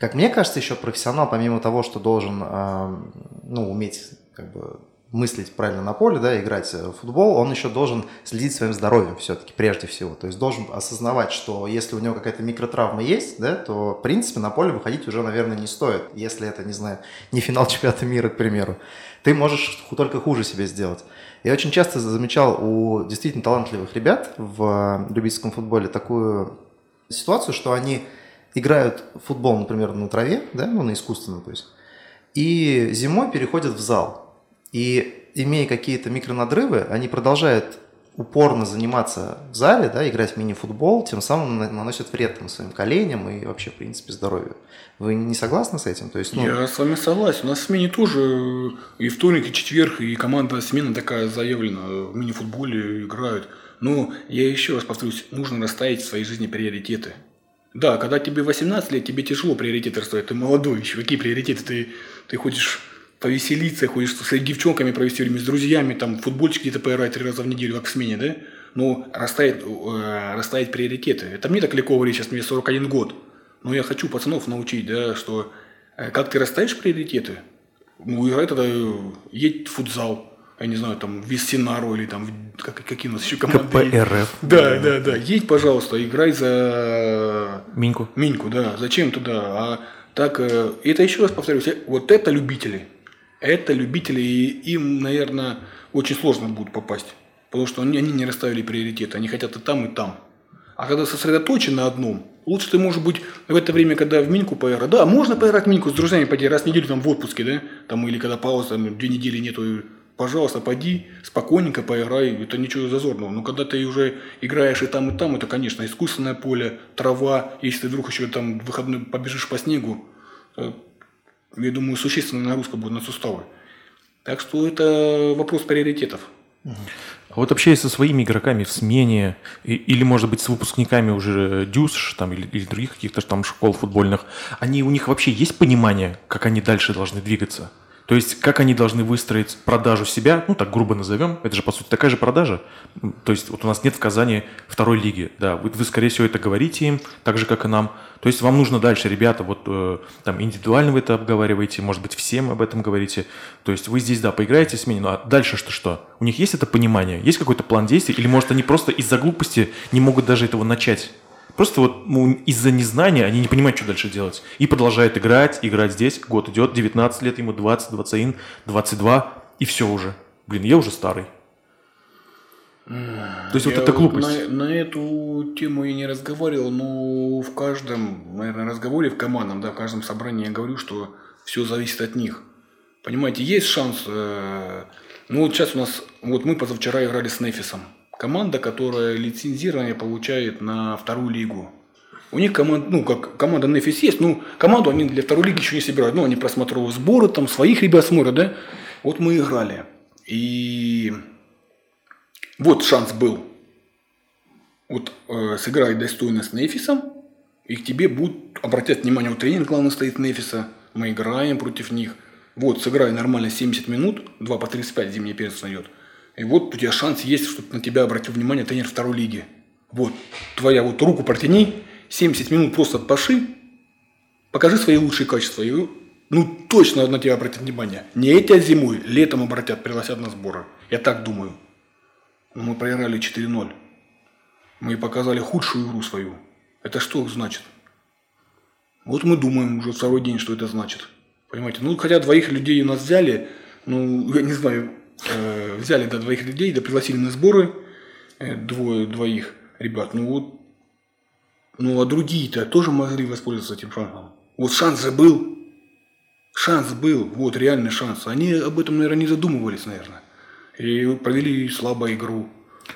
Как мне кажется, еще профессионал, помимо того, что должен, а, ну, уметь как бы мыслить правильно на поле, да, играть в футбол, он еще должен следить своим здоровьем все-таки прежде всего. То есть должен осознавать, что если у него какая-то микротравма есть, да, то, в принципе, на поле выходить уже, наверное, не стоит. Если это, не знаю, *laughs* не финал чемпионата мира, к примеру. Ты можешь только хуже себе сделать. Я очень часто замечал у действительно талантливых ребят в любительском футболе такую ситуацию, что они играют в футбол, например, на траве, да, ну, на искусственном, то есть, и зимой переходят в зал. И имея какие-то микронадрывы, они продолжают упорно заниматься в зале, да, играть в мини-футбол, тем самым на- наносят вред там, своим коленям и вообще, в принципе, здоровью. Вы не согласны с этим? То есть, ну, Я с вами согласен. У нас в смене тоже э, и вторник, и четверг, и команда смена такая заявлена. В мини-футболе играют. Но я еще раз повторюсь, нужно расставить в своей жизни приоритеты. Да, когда тебе 18 лет, тебе тяжело приоритеты расставить. Ты молодой еще. Какие приоритеты? Ты, ты хочешь повеселиться, хочешь с девчонками провести время, с друзьями, там, футбольчик где-то поиграть три раза в неделю, как в смене, да? Ну, расставить, э, расставить приоритеты. Это мне так легко говорить, сейчас мне 41 год. Но я хочу пацанов научить, да, что э, как ты расставишь приоритеты, ну, играй тогда, э, едь в футзал, я не знаю, там, в Вестинару или там, в- как, какие у нас еще команды. КПРФ. Да, да, да. Едь, пожалуйста, играй за Миньку. Миньку, да. Зачем туда? А так, э, это еще раз повторюсь, вот это любители. Это любители, и им, наверное, очень сложно будет попасть. Потому что они, они не расставили приоритеты. Они хотят и там, и там. А когда сосредоточен на одном, лучше ты, может быть, в это время, когда в Миньку поиграть. Да, можно поиграть в Миньку с друзьями, пойти раз в неделю там в отпуске, да? Там, или когда пауза, там, две недели нету, пожалуйста, пойди, спокойненько поиграй, это ничего зазорного. Но когда ты уже играешь и там, и там, это, конечно, искусственное поле, трава, если ты вдруг еще там в выходной побежишь по снегу, э, я думаю, существенная нагрузка будет на суставы. Так что это вопрос приоритетов. А вот общаясь со своими игроками в смене, или, может быть, с выпускниками уже ДЮСШ там, или, или других каких-то там школ футбольных, они, у них вообще есть понимание, как они дальше должны двигаться? То есть, как они должны выстроить продажу себя, ну, так грубо назовем, это же, по сути, такая же продажа. То есть, вот у нас нет в Казани второй лиги, да, вы, вы, скорее всего, это говорите им, так же, как и нам. То есть, вам нужно дальше, ребята, вот э, там индивидуально вы это обговариваете, может быть, всем об этом говорите. То есть, вы здесь, да, поиграете в смене, ну, а дальше что что? У них есть это понимание? Есть какой-то план действий? Или, может, они просто из-за глупости не могут даже этого начать? Просто вот ну, из-за незнания они не понимают, что дальше делать. И продолжают играть, играть здесь. Год идет, 19 лет, ему 20, 21, 22, и все уже. Блин, я уже старый. То есть вот Я эта глупость. На, на эту тему я не разговаривал, но в каждом, наверное, разговоре в командном, да, в каждом собрании я говорю, что все зависит от них. Понимаете, есть шанс. э, ну вот сейчас у нас, вот мы позавчера играли с Нефисом. Команда, которая лицензирование получает на вторую лигу. У них команда, ну, как команда Нефис есть, ну, команду они для второй лиги еще не собирают. Ну, они просматривают сборы, там, своих ребят смотрят, да. Вот мы играли. И вот шанс был. Вот э, сыграй достойно с Нефисом, и к тебе будут обратят внимание, вот тренер главный стоит Нефиса, мы играем против них. Вот, сыграй нормально 70 минут, 2 по 35 зимний перец найдет. И вот у тебя шанс есть, чтобы на тебя обратил внимание тренер второй лиги. Вот, твоя вот руку протяни, 70 минут просто поши, покажи свои лучшие качества. И, ну, точно на тебя обратят внимание. Не эти зимой, летом обратят, пригласят на сборы. Я так думаю. Мы проиграли 4-0. Мы показали худшую игру свою. Это что значит? Вот мы думаем уже второй день, что это значит. Понимаете? Ну, хотя двоих людей у нас взяли, ну, я не знаю, э, взяли да, двоих людей, да, пригласили на сборы, э, двое, двоих ребят. Ну, вот, ну, а другие-то тоже могли воспользоваться этим шансом. Вот шанс же был. Шанс был, вот реальный шанс. Они об этом, наверное, не задумывались, наверное. И провели слабую игру.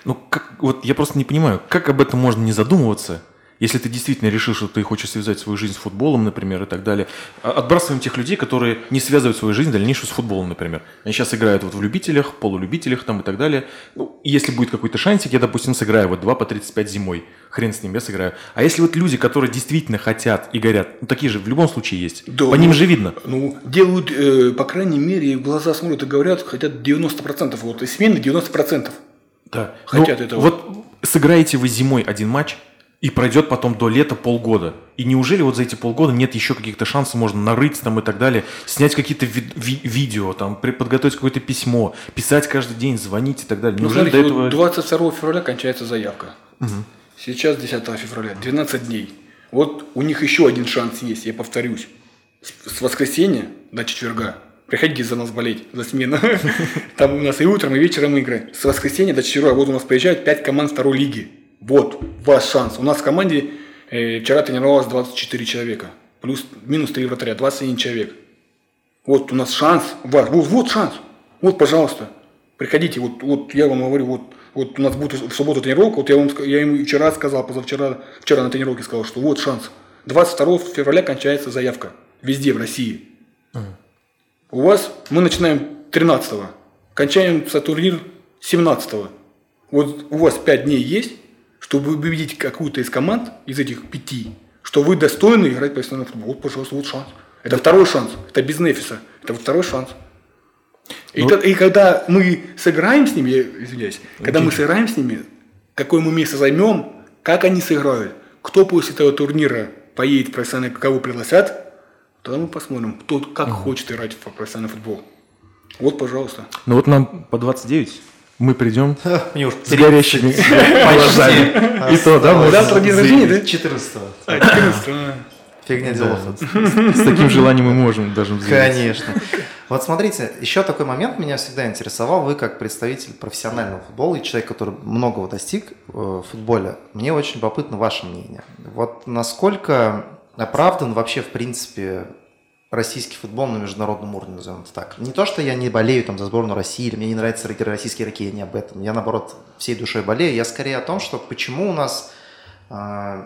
Ну, как, вот я просто не понимаю, как об этом можно не задумываться, Если ты действительно решил, что ты хочешь связать свою жизнь с футболом, например, и так далее, а- отбрасываем тех людей, которые не связывают свою жизнь дальнейшую с футболом, например. Они сейчас играют вот в любителях, полулюбителях там и так далее. Ну, если будет какой-то шансик, я, допустим, сыграю вот 2 по 35 зимой. Хрен с ним, я сыграю. А если вот люди, которые действительно хотят и горят, ну, такие же в любом случае есть. Да, по ну, ним же видно. Ну, делают, э, по крайней мере, в глаза смотрят и говорят, хотят 90%. Вот из смены 90%. Да. Хотят Ну, этого. Вот сыграете вы зимой один матч, и пройдет потом до лета полгода. И неужели вот за эти полгода нет еще каких-то шансов, можно нарыть там и так далее, снять какие-то ви- ви- видео, там, при- подготовить какое-то письмо, писать каждый день, звонить и так далее. Ну, Неужели смотрите, до этого... вот 22 февраля кончается заявка. Сейчас 10 февраля, 12 дней. Вот у них еще один шанс есть, я повторюсь. С, с воскресенья до четверга. Приходите за нас болеть, за смену. *laughs* Там у нас и утром, и вечером игры. С воскресенья до четверга. Вот у нас приезжают 5 команд второй лиги. Вот ваш шанс. У нас в команде э, вчера тренировалось 24 человека. Плюс, минус 3 вратаря, 21 человек. Вот у нас шанс, ваш, вот, вот шанс. Вот, пожалуйста, приходите. Вот, вот я вам говорю, вот, вот у нас будет в субботу тренировка. Вот я вам я ему вчера сказал, позавчера, вчера на тренировке сказал, что вот шанс. 22 февраля кончается заявка. Везде в России. У вас мы начинаем 13 кончаемся турнир 17 Вот у вас 5 дней есть, чтобы убедить какую-то из команд, из этих пяти, что вы достойны играть профессиональный футбол. Вот, пожалуйста, вот шанс. Это второй шанс. Это без Нефиса. Это вот второй шанс. И, Ну, ко- и когда мы сыграем с ними, я извиняюсь, когда мы сыграем с ними, какое мы место займем, как они сыграют, кто после этого турнира поедет в профессиональный, кого пригласят, тогда мы посмотрим, кто как хочет играть в профессиональный футбол. Вот, пожалуйста. Ну вот нам по 29, мы придем *laughs* Мне уж с горящими *laughs* глазами. И то, да, мы Завтра день рождения, да? 14 А, Фигня делов. с таким желанием мы можем даже. Конечно. Вот смотрите, еще такой момент меня всегда интересовал. Вы как представитель профессионального футбола и человек, который многого достиг э, в футболе, мне очень любопытно ваше мнение. Вот насколько оправдан вообще, в принципе, российский футбол на международном уровне, назовем это так. Не то, что я не болею там за сборную России, или мне не нравятся российские игроки, я не об этом. Я, наоборот, всей душой болею. Я скорее о том, что почему у нас э,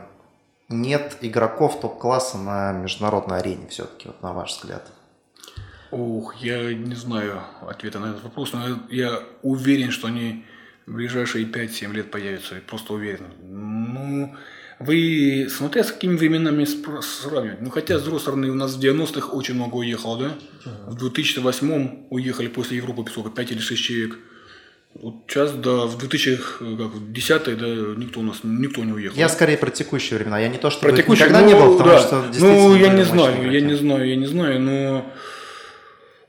нет игроков топ-класса на международной арене все-таки, вот на ваш взгляд. Ух, я не знаю ответа на этот вопрос, но я- уверен, что они в ближайшие 5-7 лет появятся. Просто уверен. Ну, вы смотря с какими временами сравнивать. Ну, хотя, с другой стороны, у нас в 90-х очень много уехало, да? В 2008 уехали после Европы сколько, 5 или 6 человек. Вот сейчас, да, в 2010 да, никто у нас, никто не уехал. Я скорее про текущие времена. Я не то, что Про текущие, никогда ну, не было, потому да. что Ну, я не знаю, я не знаю, я не знаю, но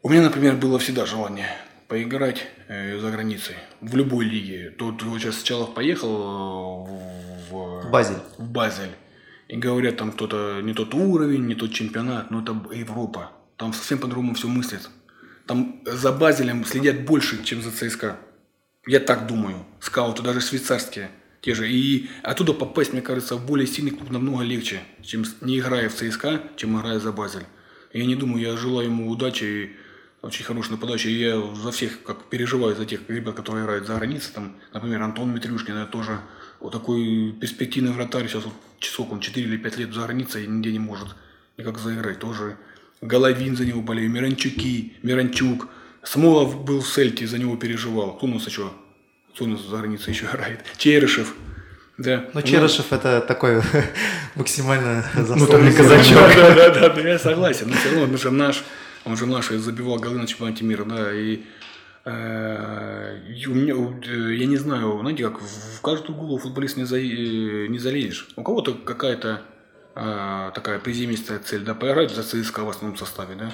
у меня, например, было всегда желание поиграть э, за границей, в любой лиге. Тут вот сейчас Чалов поехал э, в, Базель. в Базель. И говорят, там кто-то не тот уровень, не тот чемпионат, но это Европа. Там совсем по-другому все мыслят. Там за Базелем следят больше, чем за ЦСКА. Я так думаю. Скауты, даже швейцарские. Те же. И оттуда попасть, мне кажется, в более сильный клуб намного легче, чем не играя в ЦСКА, чем играя за Базель. Я не думаю, я желаю ему удачи и очень хорошей нападачи. И я за всех как переживаю за тех ребят, которые играют за границей. Там, например, Антон Митрюшкин, это тоже вот такой перспективный вратарь. Сейчас вот сколько он, 4 или 5 лет за границей и нигде не может никак заиграть. Тоже Головин за него болею, Миранчуки, Миранчук. Смолов был в Сельте, за него переживал. Кто у нас еще? Кто у нас за границей еще играет? Черышев. Да. Ну, Черышев это такой *laughs* максимально заслуженный не казачок. Да, да, да, да, я согласен. Но все равно, он же наш, он же наш, забивал голы на чемпионате мира, да, и я не знаю, знаете, как в каждую голову футболист не, за, э, не залезешь. У кого-то какая-то э, такая приземистая цель, да, поиграть за ЦСКА в основном составе, да,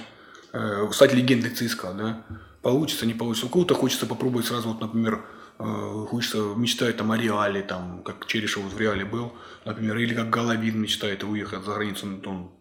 э, стать легендой ЦСКА, да, получится, не получится. У кого-то хочется попробовать сразу, вот, например, э, хочется, мечтает там о Реале, там, как Черешев в Реале был, например, или как Головин мечтает уехать за границу, ну, он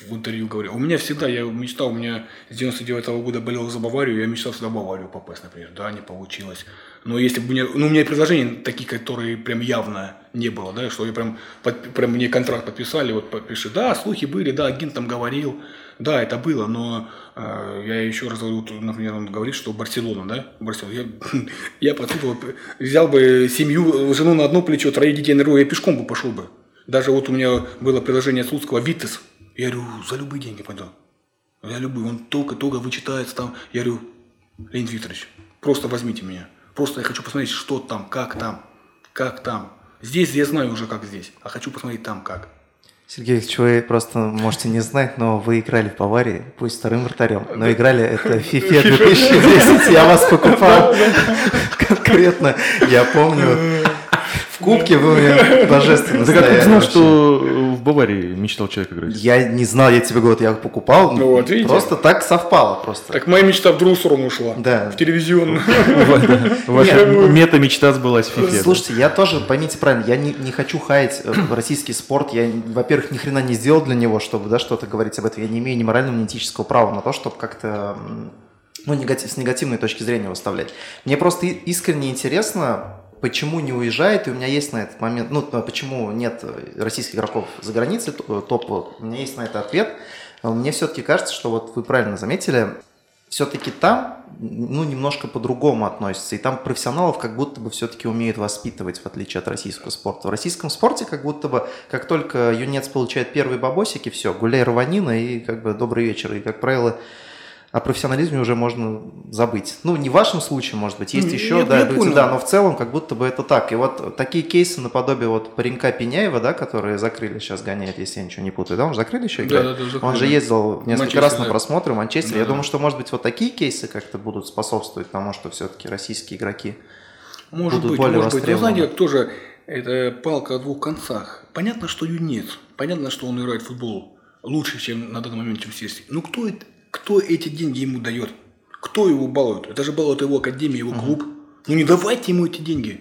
в интервью говорил. У меня всегда, я мечтал, у меня с 99 года болел за Баварию, я мечтал всегда Баварию попасть, например. Да, не получилось. Но если бы мне, ну, у меня предложений таких, которые прям явно не было, да, что я прям, под- прям мне контракт подписали, вот подпиши, да, слухи были, да, агент там говорил, да, это было, но э, я еще раз говорю, например, он говорит, что Барселона, да, Барселона, я, *laughs* я по сути, вот взял бы семью, жену на одно плечо, троих детей на другое, я пешком бы пошел бы. Даже вот у меня было приложение Слуцкого «Витес». Я говорю, за любые деньги пойду. Я любые. Он только-только вычитается там. Я говорю, Леонид Викторович, просто возьмите меня. Просто я хочу посмотреть, что там, как там, как там. Здесь я знаю уже, как здесь, а хочу посмотреть там, как. Сергей Викторович, вы просто можете не знать, но вы играли в Баварии, пусть вторым вратарем, но играли это в FIFA 2010, я вас покупал конкретно, я помню, кубке вы мне *laughs* божественно Да как ты знал, что в Баварии мечтал человек играть? Я не знал, я тебе говорю, я покупал. Ну, вот, видите? Просто так совпало просто. Так моя мечта в другую сторону ушла. Да. В телевизионную. *laughs* *laughs* Ваша мета-мечта сбылась в FIFA. Слушайте, я тоже, поймите правильно, я не хочу хаять э, российский спорт. Я, во-первых, ни хрена не сделал для него, чтобы да, что-то говорить об этом. Я не имею ни морального, ни этического права на то, чтобы как-то ну, негатив, с негативной точки зрения выставлять. Мне просто искренне интересно, почему не уезжает, и у меня есть на этот момент, ну, почему нет российских игроков за границей топ, у меня есть на это ответ. Мне все-таки кажется, что вот вы правильно заметили, все-таки там, ну, немножко по-другому относятся. И там профессионалов как будто бы все-таки умеют воспитывать, в отличие от российского спорта. В российском спорте как будто бы, как только юнец получает первые бабосики, все, гуляй рванина и как бы добрый вечер. И, как правило, о профессионализме уже можно забыть. Ну, не в вашем случае, может быть, есть еще, Нет, да, люди, да, но в целом как будто бы это так. И вот такие кейсы наподобие вот паренька Пеняева, да, которые закрыли, сейчас гоняет, если я ничего не путаю, да, он же закрыли еще играть? Да, да, да, Он же ездил несколько Манчестер, раз на просмотры в Манчестере. Да, я да. думаю, что, может быть, вот такие кейсы как-то будут способствовать тому, что все-таки российские игроки может будут быть, более может быть. Знаете, как тоже это палка о двух концах. Понятно, что юнец, понятно, что он играет в футбол лучше, чем на данный момент, чем Сесть. Но кто это кто эти деньги ему дает? Кто его балует? Это же балует его академия, его клуб. Угу. Ну не давайте ему эти деньги.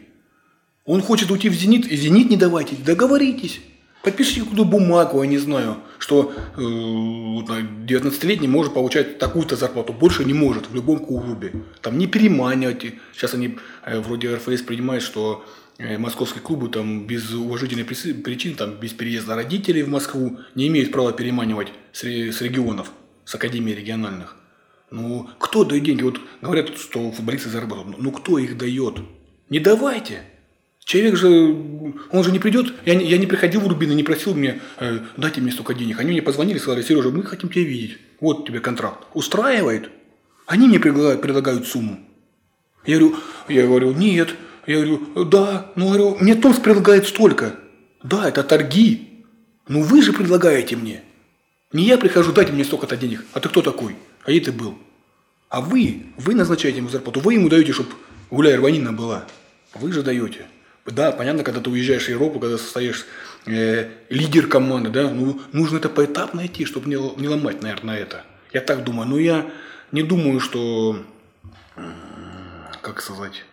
Он хочет уйти в «Зенит», и «Зенит» не давайте. Договоритесь. Подпишите какую-то бумагу, я не знаю, что э, 19-летний может получать такую-то зарплату, больше не может в любом клубе. Там не переманивайте. Сейчас они э, вроде РФС принимают, что э, московские клубы там без уважительной причин, там без переезда родителей в Москву не имеют права переманивать с, с регионов с Академии региональных. Ну, кто дает деньги? Вот говорят, что футболисты зарабатывают. Ну, кто их дает? Не давайте. Человек же, он же не придет. Я не, я не приходил в Рубин и не просил мне, э, дайте мне столько денег. Они мне позвонили, сказали, Сережа, мы хотим тебя видеть. Вот тебе контракт. Устраивает? Они мне предлагают, сумму. Я говорю, я говорю, нет. Я говорю, да. Ну, говорю, мне Томск предлагает столько. Да, это торги. Ну, вы же предлагаете мне. Не я прихожу, дайте мне столько-то денег. А ты кто такой? А я ты был. А вы, вы назначаете ему зарплату, вы ему даете, чтобы гуляй рванина была. Вы же даете. Да, понятно, когда ты уезжаешь в Европу, когда состоишь э, лидер команды, да, ну, нужно это поэтапно идти, чтобы не, не ломать, наверное, это. Я так думаю. Но я не думаю, что, как сказать,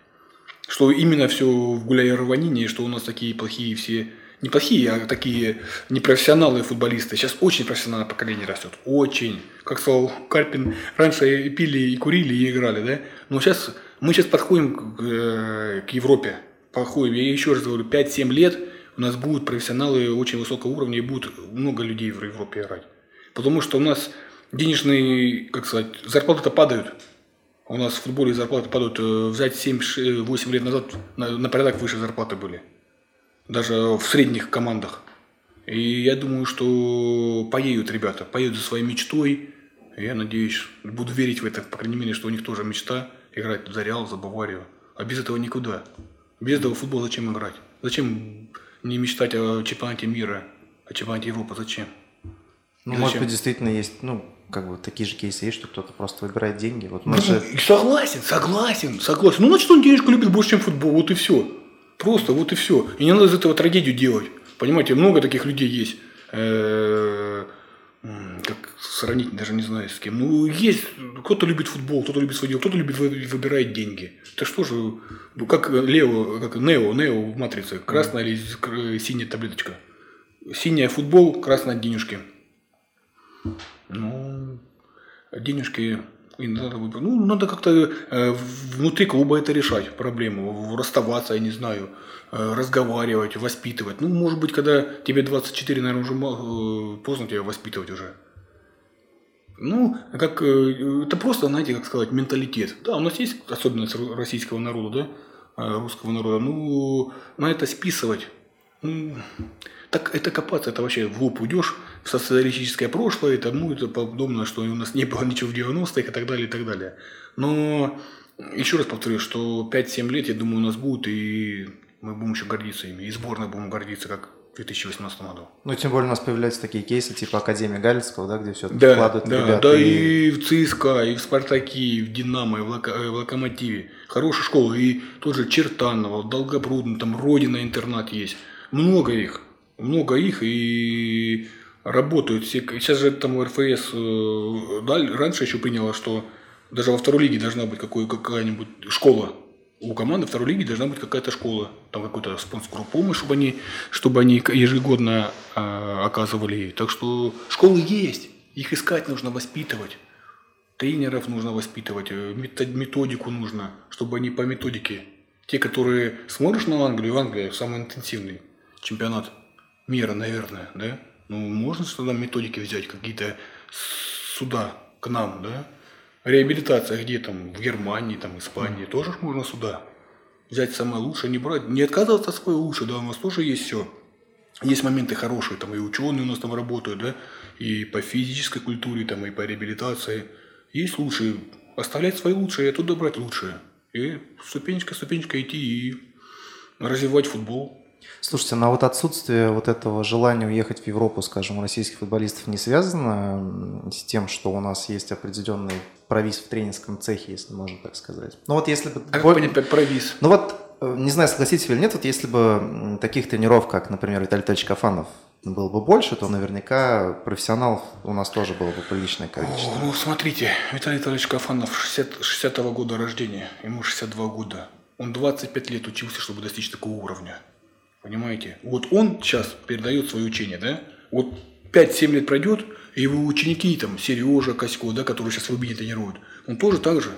что именно все в гуляй рванине, что у нас такие плохие все неплохие, а такие непрофессионалы футболисты. Сейчас очень профессиональное поколение растет. Очень. Как сказал Карпин, раньше и пили, и курили, и играли, да? Но сейчас мы сейчас подходим к, э, к Европе. Подходим. Я еще раз говорю, 5-7 лет у нас будут профессионалы очень высокого уровня и будет много людей в Европе играть. Потому что у нас денежные, как сказать, зарплаты-то падают. У нас в футболе зарплаты падают. Э, взять 7-8 лет назад на, на порядок выше зарплаты были даже в средних командах. И я думаю, что поедут ребята, поедут за своей мечтой. Я надеюсь, буду верить в это, по крайней мере, что у них тоже мечта играть за Реал, за Баварию. А без этого никуда. Без этого футбол зачем играть? Зачем не мечтать о чемпионате мира, о чемпионате Европы? Зачем? Ну, может быть, действительно есть, ну, как бы такие же кейсы есть, что кто-то просто выбирает деньги. Вот мы ну, же... Согласен, согласен, согласен. Ну, значит, он денежку любит больше, чем футбол, вот и все. Просто вот и все. И не надо из этого трагедию делать. Понимаете, много таких людей есть. Э, как сравнить, даже не знаю с кем. Ну, есть, кто-то любит футбол, кто-то любит свое дело, кто-то любит выбирать деньги. Это что же, ну, как Лео, как Нео, Нео в Матрице, красная или синяя таблеточка. Синяя футбол, красная денежки. Ну, денежки и надо, ну, надо как-то э, внутри клуба это решать, проблему, расставаться, я не знаю, э, разговаривать, воспитывать. Ну, может быть, когда тебе 24, наверное, уже э, поздно тебя воспитывать уже. Ну, как, это просто, знаете, как сказать, менталитет. Да, у нас есть особенность российского народа, да, русского народа. Ну, на это списывать. Ну, Так это копаться, это вообще в лоб уйдешь в социалистическое прошлое и тому это подобное, что у нас не было ничего в 90-х и так далее, и так далее. Но еще раз повторю, что 5-7 лет, я думаю, у нас будет, и мы будем еще гордиться ими. И сборная будем гордиться, как в 2018 году. Ну, тем более у нас появляются такие кейсы, типа Академии Галицкого, да, где все Да, вкладывают да, ребята. да, и в ЦСКА, и в Спартаке, и в Динамо, и в, Локо- э, в Локомотиве. Хорошая школа, и тот же Чертанова, Долгопрудный, там Родина интернат есть. Много их, много их, и работают все. Сейчас же там РФС э, да, раньше еще приняло, что даже во второй лиге должна быть какая-нибудь школа. У команды второй лиги должна быть какая-то школа, там какую-то спонсорскую помощь, чтобы они, чтобы они ежегодно э, оказывали. Так что школы есть, их искать нужно, воспитывать. Тренеров нужно воспитывать, э, мето- методику нужно, чтобы они по методике. Те, которые смотришь на Англию, Англия самый интенсивный чемпионат мира, наверное, да? Ну, можно что-то методики взять, какие-то сюда, к нам, да? Реабилитация где там, в Германии, там, Испании, тоже ж можно сюда. Взять самое лучшее, не брать, не отказываться от своего лучшего, да, у нас тоже есть все. Есть моменты хорошие, там и ученые у нас там работают, да, и по физической культуре, там, и по реабилитации. Есть лучшие. Оставлять свои лучшие и оттуда брать лучшее. И ступенечка, ступенечка идти и развивать футбол. Слушайте, на вот отсутствие вот этого желания уехать в Европу, скажем, у российских футболистов не связано с тем, что у нас есть определенный провис в тренерском цехе, если можно так сказать. Ну вот если бы... А как понять провис? Ну вот, э, не знаю, согласитесь или нет, вот если бы таких тренеров, как, например, Виталий Витальевич Кафанов, было бы больше, то наверняка профессионалов у нас тоже было бы приличное количество. Ну, смотрите, Виталий Витальевич Кафанов 60, 60 года рождения, ему 62 года. Он 25 лет учился, чтобы достичь такого уровня. Понимаете? Вот он сейчас передает свое учение, да? Вот 5-7 лет пройдет, и его ученики, там, Сережа Косько, да, который сейчас в Рубине тренирует, он тоже так же.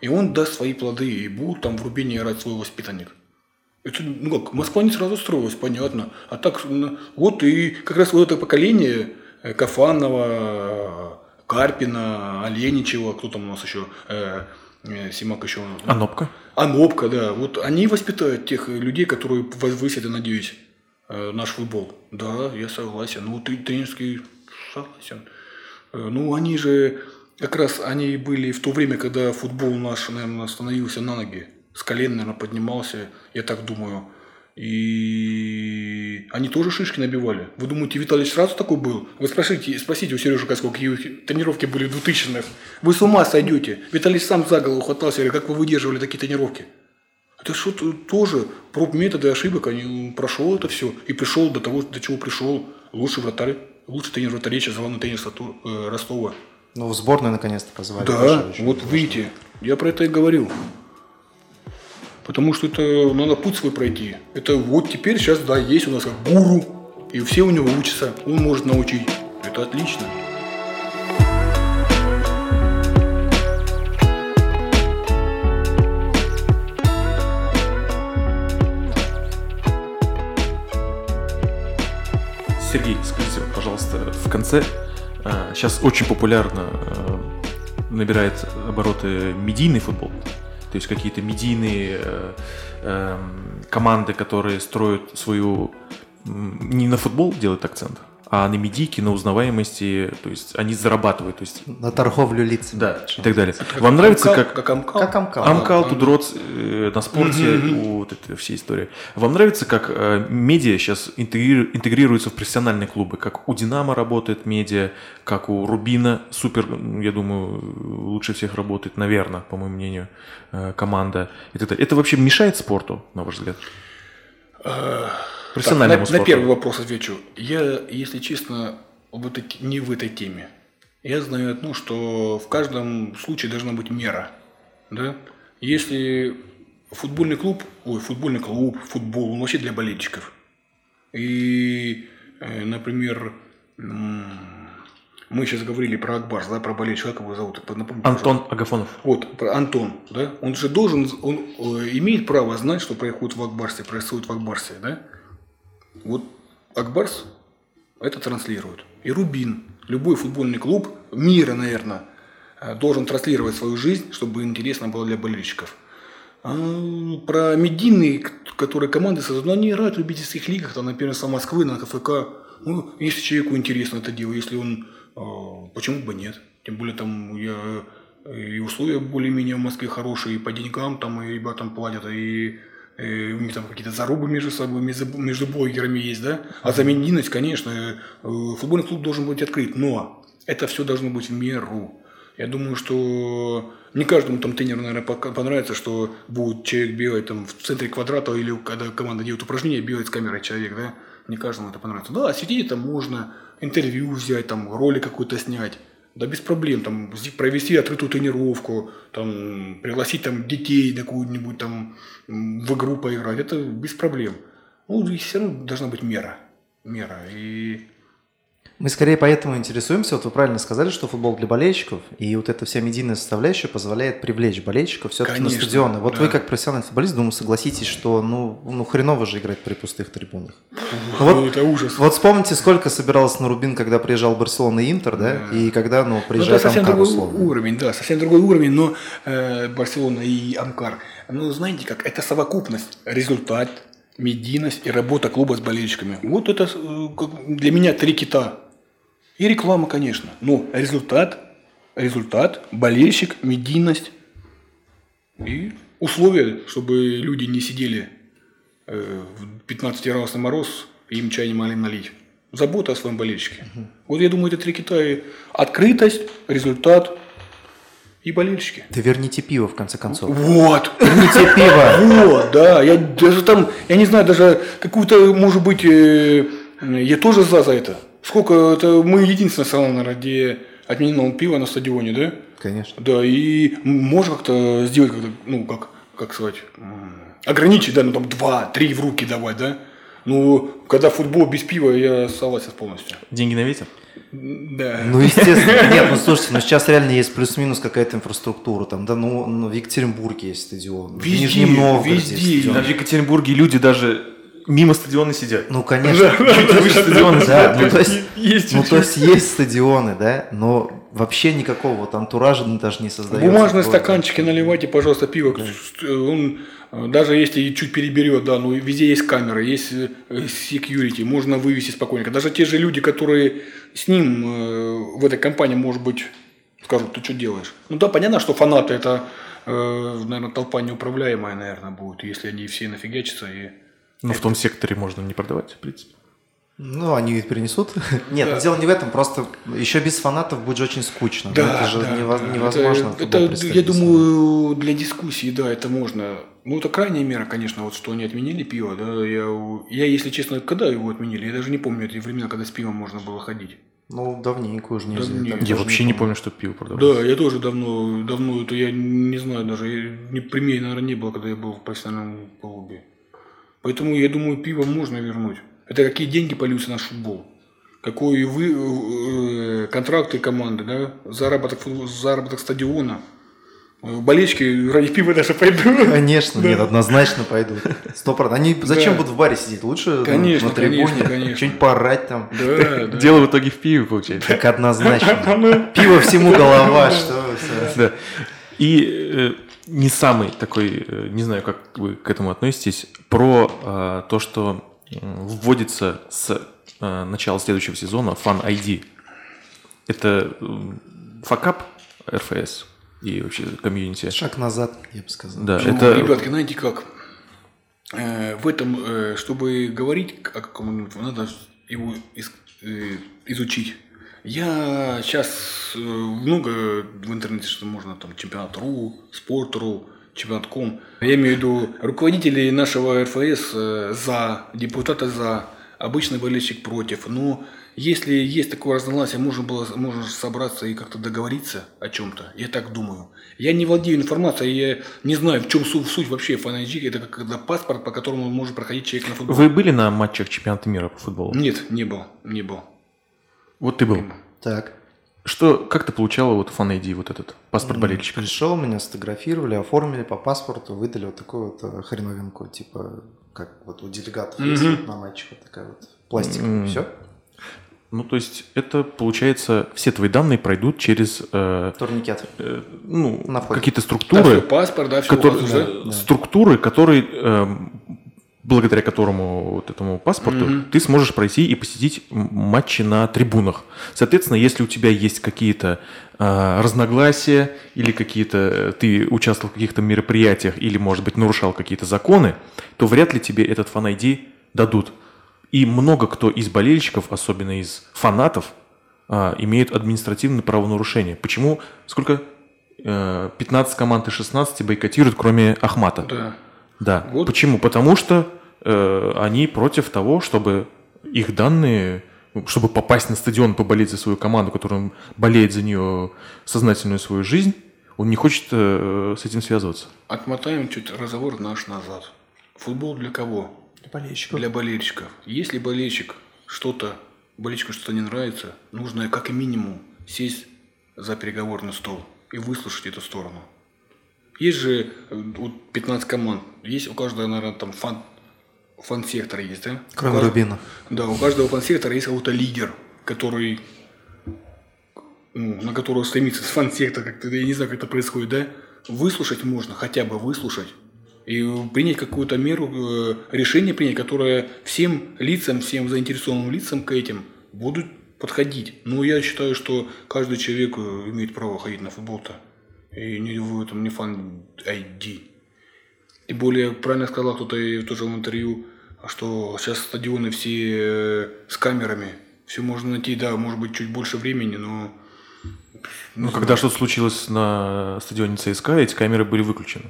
И он даст свои плоды, и будут там в Рубине играть свой воспитанник. Это, ну как, Москва не сразу строилась, понятно. А так, ну, вот и как раз вот это поколение э, Кафанова, Карпина, Оленичева, кто там у нас еще, э, Симак еще. Анопка? Анопка, да. Вот они воспитают тех людей, которые возвысят, я надеюсь, э, наш футбол. Да, я согласен. Ну, ты тренерский согласен. Э, Ну, они же, как раз они были в то время, когда футбол наш, наверное, становился на ноги. С колен, наверное, поднимался, я так думаю. И они тоже шишки набивали. Вы думаете, Виталий сразу такой был? Вы спросите, спросите у Сережи Коськова, какие тренировки были в 2000-х. Вы с ума сойдете. Виталий сам за голову хватался, говорит, как вы выдерживали такие тренировки? Это что-то тоже проб методы ошибок, они прошел это все и пришел до того, до чего пришел лучший вратарь, лучший тренер вратарей, сейчас главный тренер Сату- э, Ростова. Ну, в сборную наконец-то позвали. Да, вот видите, я про это и говорил. Потому что это надо путь свой пройти. Это вот теперь сейчас, да, есть у нас как гуру, и все у него учатся, он может научить. Это отлично. Сергей, скажите, пожалуйста, в конце э, сейчас очень популярно э, набирает обороты медийный футбол. То есть какие-то медийные э, эм, команды, которые строят свою не на футбол делают акцент, а на медийке, на узнаваемости, то есть они зарабатывают, то есть На торговлю лицами. да, и так далее. Вам нравится, Амкал, как как Амкал? Как Амкал. Амкал, Ам- Тудроц э, на спорте, вот это все истории. Вам нравится, как э, медиа сейчас интегри- интегрируется в профессиональные клубы? Как у Динамо работает медиа, как у Рубина, супер, я думаю, лучше всех работает, наверное, по моему мнению, э, команда и так далее. Это вообще мешает спорту, на ваш взгляд? Так, Профессиональному на, спорту. на первый вопрос отвечу. Я, если честно, вот эти- не в этой теме. Я знаю одно, что в каждом случае должна быть мера. Да? Если футбольный клуб, ой, футбольный клуб, футбол, он вообще для болельщиков. И, э, например, мы сейчас говорили про Акбарс, да, про болельщика, как его зовут? Напомните, Антон Агафонов. вот, про Антон, да, он же должен, он э, имеет право знать, что происходит в Акбарсе, происходит в Акбарсе, да? Вот Акбарс это транслирует. И Рубин, любой футбольный клуб мира, наверное, э, должен транслировать свою жизнь, чтобы интересно было для болельщиков. А про медийные, которые команды создают, ну, они играют в любительских лигах, там, например, со Москвы на КФК. Ну, если человеку интересно это дело, если он, а, почему бы нет? Тем более там я и условия более-менее в Москве хорошие, и по деньгам там и ребятам платят, и, и у них там какие-то зарубы между собой, между, между блогерами есть, да? А за медийность, конечно, э, футбольный клуб должен быть открыт, но это все должно быть в меру. Я думаю, что не каждому там тренеру, наверное, понравится, что будет человек бегать там в центре квадрата или когда команда делает упражнение, бегает с камерой человек, да? Не каждому это понравится. Да, осветить это можно, интервью взять, там, ролик какой-то снять. Да без проблем, там, провести открытую тренировку, там, пригласить там детей на какую-нибудь там в игру поиграть, это без проблем. Ну, и все равно должна быть мера. Мера. И Мы скорее поэтому интересуемся. Вот вы правильно сказали, что футбол для болельщиков, и вот эта вся медийная составляющая позволяет привлечь болельщиков все-таки на стадионы. Вот да. вы как профессиональный футболист, думаю, согласитесь, что ну, ну хреново же играть при пустых трибунах. Ну вот- это ужас. Вот вспомните, сколько собиралось на Рубин, когда приезжал Барселона и Интер, да, и когда, ну, Ну, приезжает это совсем Амкар, другой условно. уровень, да, совсем другой уровень, но э, Барселона и Амкар, ну, знаете как, это совокупность, результат, медийность и работа клуба с болельщиками. Вот это э, для меня три кита. И реклама, конечно, но результат, результат, болельщик, медийность и условия, чтобы люди не сидели э, в 15-градусный мороз и им чай не могли налить. Забота о своем болельщике. Вот я думаю, это три Китая. Открытость, результат и болельщики. Да верните пиво, в конце концов. Вот. Верните пиво! *laughs* Вот, да. Я даже там, я не знаю, даже какую-то, может быть, э, я тоже за за это. Сколько, это мы единственная страна, наверное, где отменено пиво на стадионе, да? Конечно. Да, и можно как-то сделать, как ну, как, как сказать, ограничить, да, ну, там, два-три в руки давать, да? Ну, когда футбол без пива, я согласен полностью. Деньги на ветер? Да. Ну, естественно. Нет, ну слушайте, ну сейчас реально есть плюс-минус какая-то инфраструктура. Там, да, ну, ну, в Екатеринбурге есть стадион. в Везде, Нижнем Новгороде есть везде. стадион. Да, в Екатеринбурге люди даже мимо стадиона сидят. Ну, конечно. Чуть выше стадиона Да, сидят. ну то есть, Есть ну, чуть-чуть. то есть есть стадионы, да, но вообще никакого вот антуража даже не создается. Бумажные стаканчики наливайте, пожалуйста, пиво. Он э, даже если и чуть переберет, да, ну везде есть камеры, есть э, security, можно вывести спокойненько. Даже те же люди, которые с ним э, в этой компании, может быть, скажут, ты что делаешь? Ну да, понятно, что фанаты это, наверное, толпа неуправляемая, наверное, будет, если они все нафигачатся и Ну, в том секторе можно не продавать, в принципе. Ну, они ведь принесут. *laughs* Нет, но дело не в этом, просто еще без фанатов будет же очень скучно. Да, это же да, нево- да. невозможно. Это, это, я думаю, для дискуссии, да, это можно. Ну, это крайняя мера, конечно, вот что они отменили пиво, да. Я, у- я, если честно, когда его отменили, я даже не помню эти времена, когда с пивом можно было ходить. Ну, давненько уже нельзя. Давненько. Я вообще не помню, что пиво продавали. Да, я тоже давно, давно это я не знаю даже, не, при мне, наверное, не было, когда я был в профессиональном клубе. Поэтому я думаю, пиво можно вернуть. Это какие деньги польются на наш футбол? Какой вы, э, контракты команды, да? Заработок, заработок стадиона. Э, Болельщики ради пива даже пойдут. Конечно, нет, однозначно пойдут. Сто процентов. Они зачем Да. будут в баре сидеть? Лучше ну, Конечно, на трибуне, конечно, конечно. что-нибудь поорать там. Да, *laughs* да. Дело в итоге в пиве получается. Так однозначно. *laughs* Пиво всему голова, что. Да. И э, не самый такой, э, не знаю, как вы к этому относитесь, про э, то, что вводится с э, начала следующего сезона Fan ID. Это э, факап РФС и вообще комьюнити. Шаг назад, я бы сказал. Да, Ну, это Ребятки, знаете как? Э, в этом, э, чтобы говорить о каком-нибудь, надо его ис- э, изучить. Я сейчас много в интернете, что можно там чемпионат.ру, спорт.ру, чемпионат.ком. Я имею в виду руководители нашего РФС э, за, депутаты за, обычный болельщик против. Но если есть такое разногласие, можно было можно собраться и как-то договориться о чем-то. Я так думаю. Я не владею информацией, я не знаю, в чем суть, суть вообще FNIG. Это как когда паспорт, по которому может проходить человек на футбол. вы были на матчах чемпионата мира по футболу? Нет, не был, не был. Вот ты был. Так. Что, как ты получала вот ID, вот этот паспорт болельщика? Пришел, меня сфотографировали, оформили по паспорту, выдали вот такую вот э, хреновинку, типа, как вот у делегатов есть Мгм. вот на матчах вот такая вот пластиковая. М. Все. Ну, то есть это, получается, все твои данные пройдут через э, Турникет. э, ну, какие-то Да, структуры, всё, паспорт, да, все которые, да. структуры, которые, э, благодаря которому вот этому паспорту Мгм. ты сможешь пройти и посетить матчи на трибунах. Соответственно, если у тебя есть какие-то э, разногласия или какие-то э, ты участвовал в каких-то мероприятиях или, может быть, нарушал какие-то законы, то вряд ли тебе этот фан ID дадут. И много кто из болельщиков, особенно из фанатов, а, имеют административное правонарушение. Почему? Сколько? Э, 15 команд из 16 бойкотируют, кроме Ахмата. Да. Да. Вот. Почему? Потому что э, они против того, чтобы их данные, ну, чтобы попасть на стадион, поболеть за свою команду, которая болеет за нее сознательную свою жизнь, он не хочет э, с этим связываться. Отмотаем чуть разговор наш назад. Футбол для кого? Болельщиков. Для болельщиков. Если болельщик что-то, болельщику что-то не нравится, нужно как минимум сесть за переговорный стол и выслушать эту сторону. Есть же э, вот 15 команд, есть у каждого, наверное, там фан, фан-сектор есть, да? Кроме кажд- Рубина. Да, у каждого фан-сектора есть какой-то лидер, который, ну, на которого стремится фан-сектор, как-то, я не знаю, как это происходит, да? Выслушать можно, хотя бы выслушать. И принять какую-то меру, э, решение принять, которое всем лицам, всем заинтересованным лицам к этим будут подходить. Но я считаю, что каждый человек э, имеет право ходить на футбол-то. И не в этом не фан ID. Тем более, правильно сказал кто-то и тоже в интервью, что сейчас стадионы все э, с камерами. Все можно найти, да, может быть, чуть больше времени, но... Ну, когда что-то случилось на стадионе ЦСКА, эти камеры были выключены.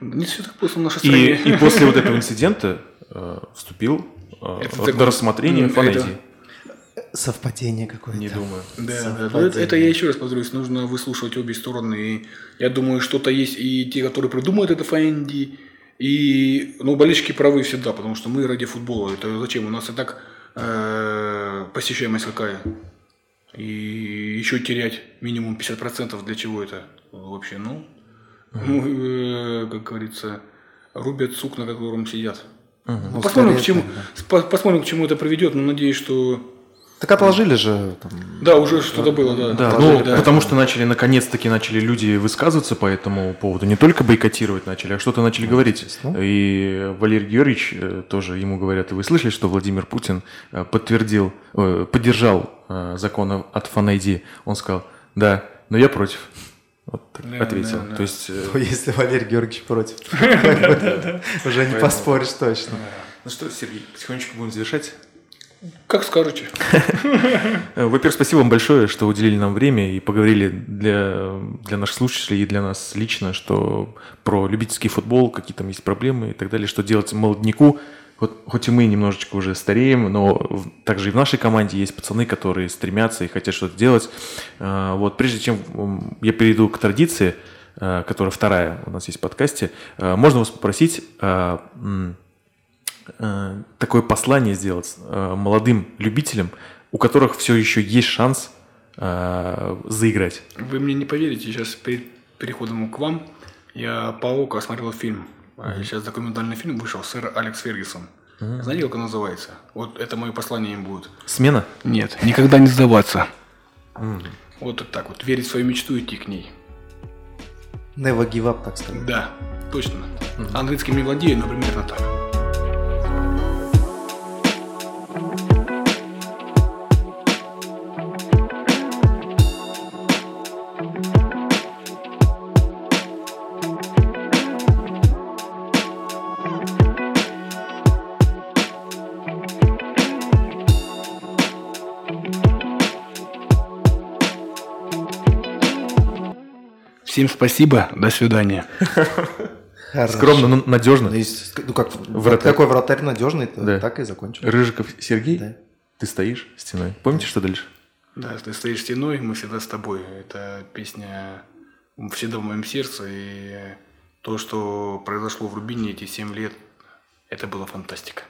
Не все так просто в нашей И, стране. и после вот этого инцидента э, вступил э, Это на рассмотрение м, фан это- ID. Совпадение какое-то. Не думаю. Да, да, Совпадение. это, это я еще раз повторюсь, нужно выслушивать обе стороны. И я думаю, что-то есть и те, которые придумают это фэнди, и, ну, болельщики правы всегда, потому что мы ради футбола. Это зачем? У нас и так э, посещаемость какая. И еще терять минимум 50% для чего это вообще? Ну, ну, э, как говорится, рубят сук, на котором сидят. Ну, посмотрим, скорее к чему, по- посмотрим, к чему это приведет, но надеюсь, что... Так отложили же там, Да, уже что-то было, да. Да, Отложили, ну, да. потому что начали, наконец-таки начали люди высказываться по этому поводу. Не только бойкотировать начали, а что-то начали говорить. естественно. И Валерий Георгиевич э, тоже ему говорят, и вы слышали, что Владимир Путин э, подтвердил, э, поддержал закон от FanID? Он сказал, да, но я против. Вот так Да, ответил. да, да. То есть, э, Ну, если Валерий Георгиевич против. *laughs* Уже не поспоришь точно. ну что, Сергей, потихонечку будем завершать. Как скажете. Э, Во-первых, спасибо вам большое, что уделили нам время и поговорили для, для наших слушателей и для нас лично, что про любительский футбол, какие там есть проблемы и так далее, что делать молодняку. Вот, хоть и мы немножечко уже стареем, но также и в нашей команде есть пацаны, которые стремятся и хотят что-то делать. Э, Вот, прежде чем я перейду к традиции, э, которая вторая у нас есть в подкасте, можно вас попросить э, такое послание сделать э, молодым любителям, у которых все еще есть шанс э, заиграть. Вы мне не поверите, сейчас перед переходом к вам я по ОКО смотрел фильм. А Сейчас документальный фильм вышел, сэр Алекс Фергюсон. Знаете, как он называется? Вот это мое послание им будет. Смена? Нет, никогда не сдаваться. Вот так вот, верить в свою мечту и идти к ней. Never give up, так сказать. Да, точно. Английским не владею, но примерно так. Всем спасибо, до свидания. Хорошо. Скромно, но надежно. Ну, есть- ну как, Вратарь. какой вратарь надежный, то Да. так и закончим. Рыжиков Сергей, Да. ты стоишь стеной. Помните, что дальше? Да, ты стоишь стеной, мы всегда с тобой. Это песня всегда в моем сердце. И то, что произошло в Рубине эти 7 лет, это была фантастика.